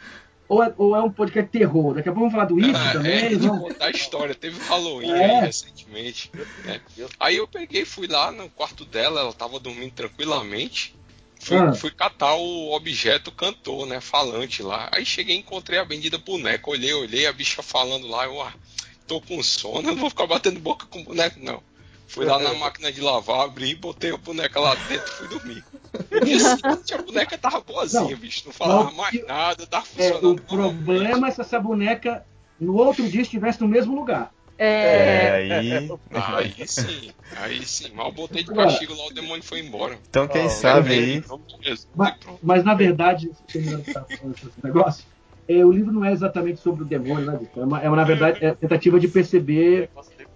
ou é, ou é um podcast terror? Daqui a pouco vamos falar do It Ah, também. é, vamos- contar a história. Teve Halloween É. aí recentemente. né? Aí eu peguei, fui lá no quarto dela, ela tava dormindo tranquilamente. Fui, Ah. fui catar o objeto cantor, né? Falante lá. Aí cheguei e encontrei a bendita boneca. Olhei, olhei, a bicha falando lá. Eu, ah, tô com sono, não vou ficar batendo boca com boneco, não. Fui lá na máquina de lavar, abri, botei a boneca lá dentro e fui dormir. No dia seguinte, a boneca tava boazinha, Não. bicho. Não falava Não, mais nada, tava É, funcionando. o problema é se essa boneca no outro dia estivesse no mesmo lugar. É, É, aí. Aí sim, aí sim. Mal botei de castigo lá, o demônio foi embora. Então quem sabe aí. De Jesus e Mas, mas, na verdade, terminando esse negócio, é, o livro não é exatamente sobre o demônio, né? Vitor? É, uma, é uma, na verdade, é a tentativa de perceber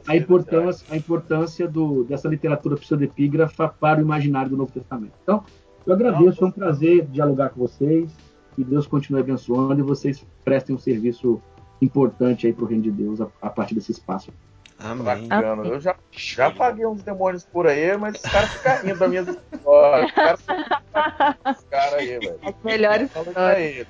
a importância, a importância do, dessa literatura pseudepígrafa para o imaginário do Novo Testamento. Então, eu agradeço, foi um prazer dialogar com vocês, que Deus continue abençoando e vocês prestem um serviço importante aí para o reino de Deus a, a partir desse espaço. Amém. Bacana. Eu já, já paguei uns demônios por aí, mas os caras ficam rindo da minha história. Os caras Os caras aí, velho. as melhores histórias.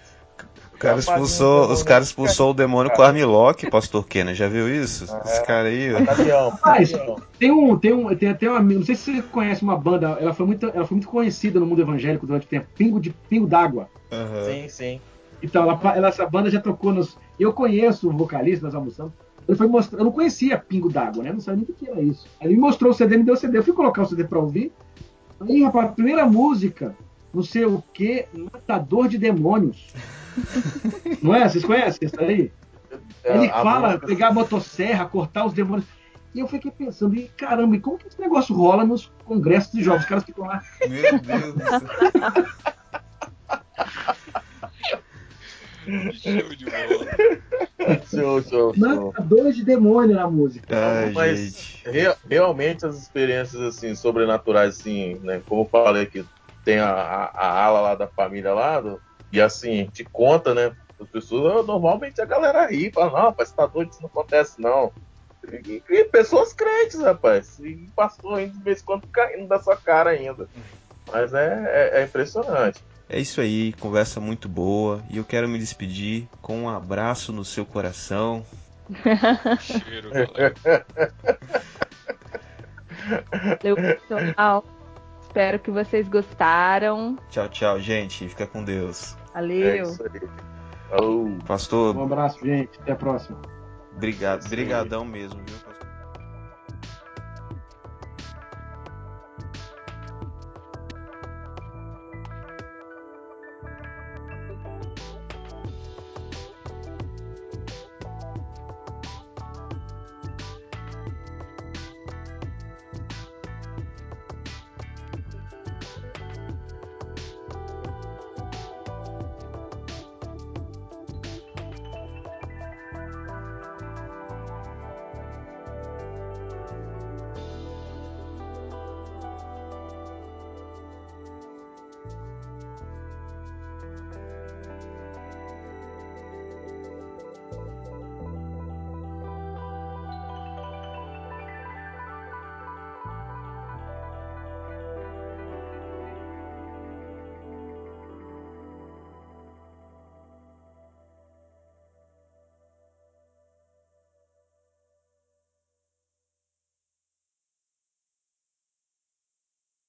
O cara expulsou, demônio, os caras fica expulsou o demônio com Armlock, pastor Kenner. Já viu isso? Esse cara aí, ó. Mas-. Tem um, tem um, tem até uma, não sei se você conhece uma banda, ela foi muito, ela foi muito conhecida no mundo evangélico durante o tempo, Pingo de Pingo d'Água. Aham. Sim, sim. Então, ela, ela- essa banda já tocou nos. Eu conheço o vocalista, nós almoçamos. Ele foi mostrar. Eu não conhecia Pingo d'Água, né? Eu não sabia nem o que era isso. Aí ele me mostrou o CD, me deu o CD. Eu fui colocar o CD pra ouvir. Aí, rapaz, a primeira música não sei o que, matador de demônios. não é? Vocês conhecem isso aí? É, Ele a fala pegar a motosserra, cortar os demônios. E eu fiquei pensando, e caramba, e como que esse negócio rola nos congressos de jogos? Os caras ficam lá. Meu Deus do céu. Show de bola. Show, show, show. Matadores de demônio na música. Ai, Mas- gente. Re- realmente as experiências assim sobrenaturais assim, né? Como eu falei aqui, tem a, a, a ala lá da família lá do- e assim te conta, né? As pessoas normalmente a galera ri, fala não, rapaz, você tá doido, isso não acontece não. E, e pessoas crentes, rapaz, e pastor ainda de vez em quando caindo da sua cara ainda. Mas é, é, é impressionante. É isso aí, conversa muito boa. E eu quero me despedir com um abraço no seu coração. Cheiro, galera. Valeu, pessoal. Espero que vocês gostaram. Tchau, tchau, gente. Fica com Deus. É Valeu. Oh. Pastor, Um abraço, gente. Até a próxima. obrigado, Sim. brigadão mesmo, viu?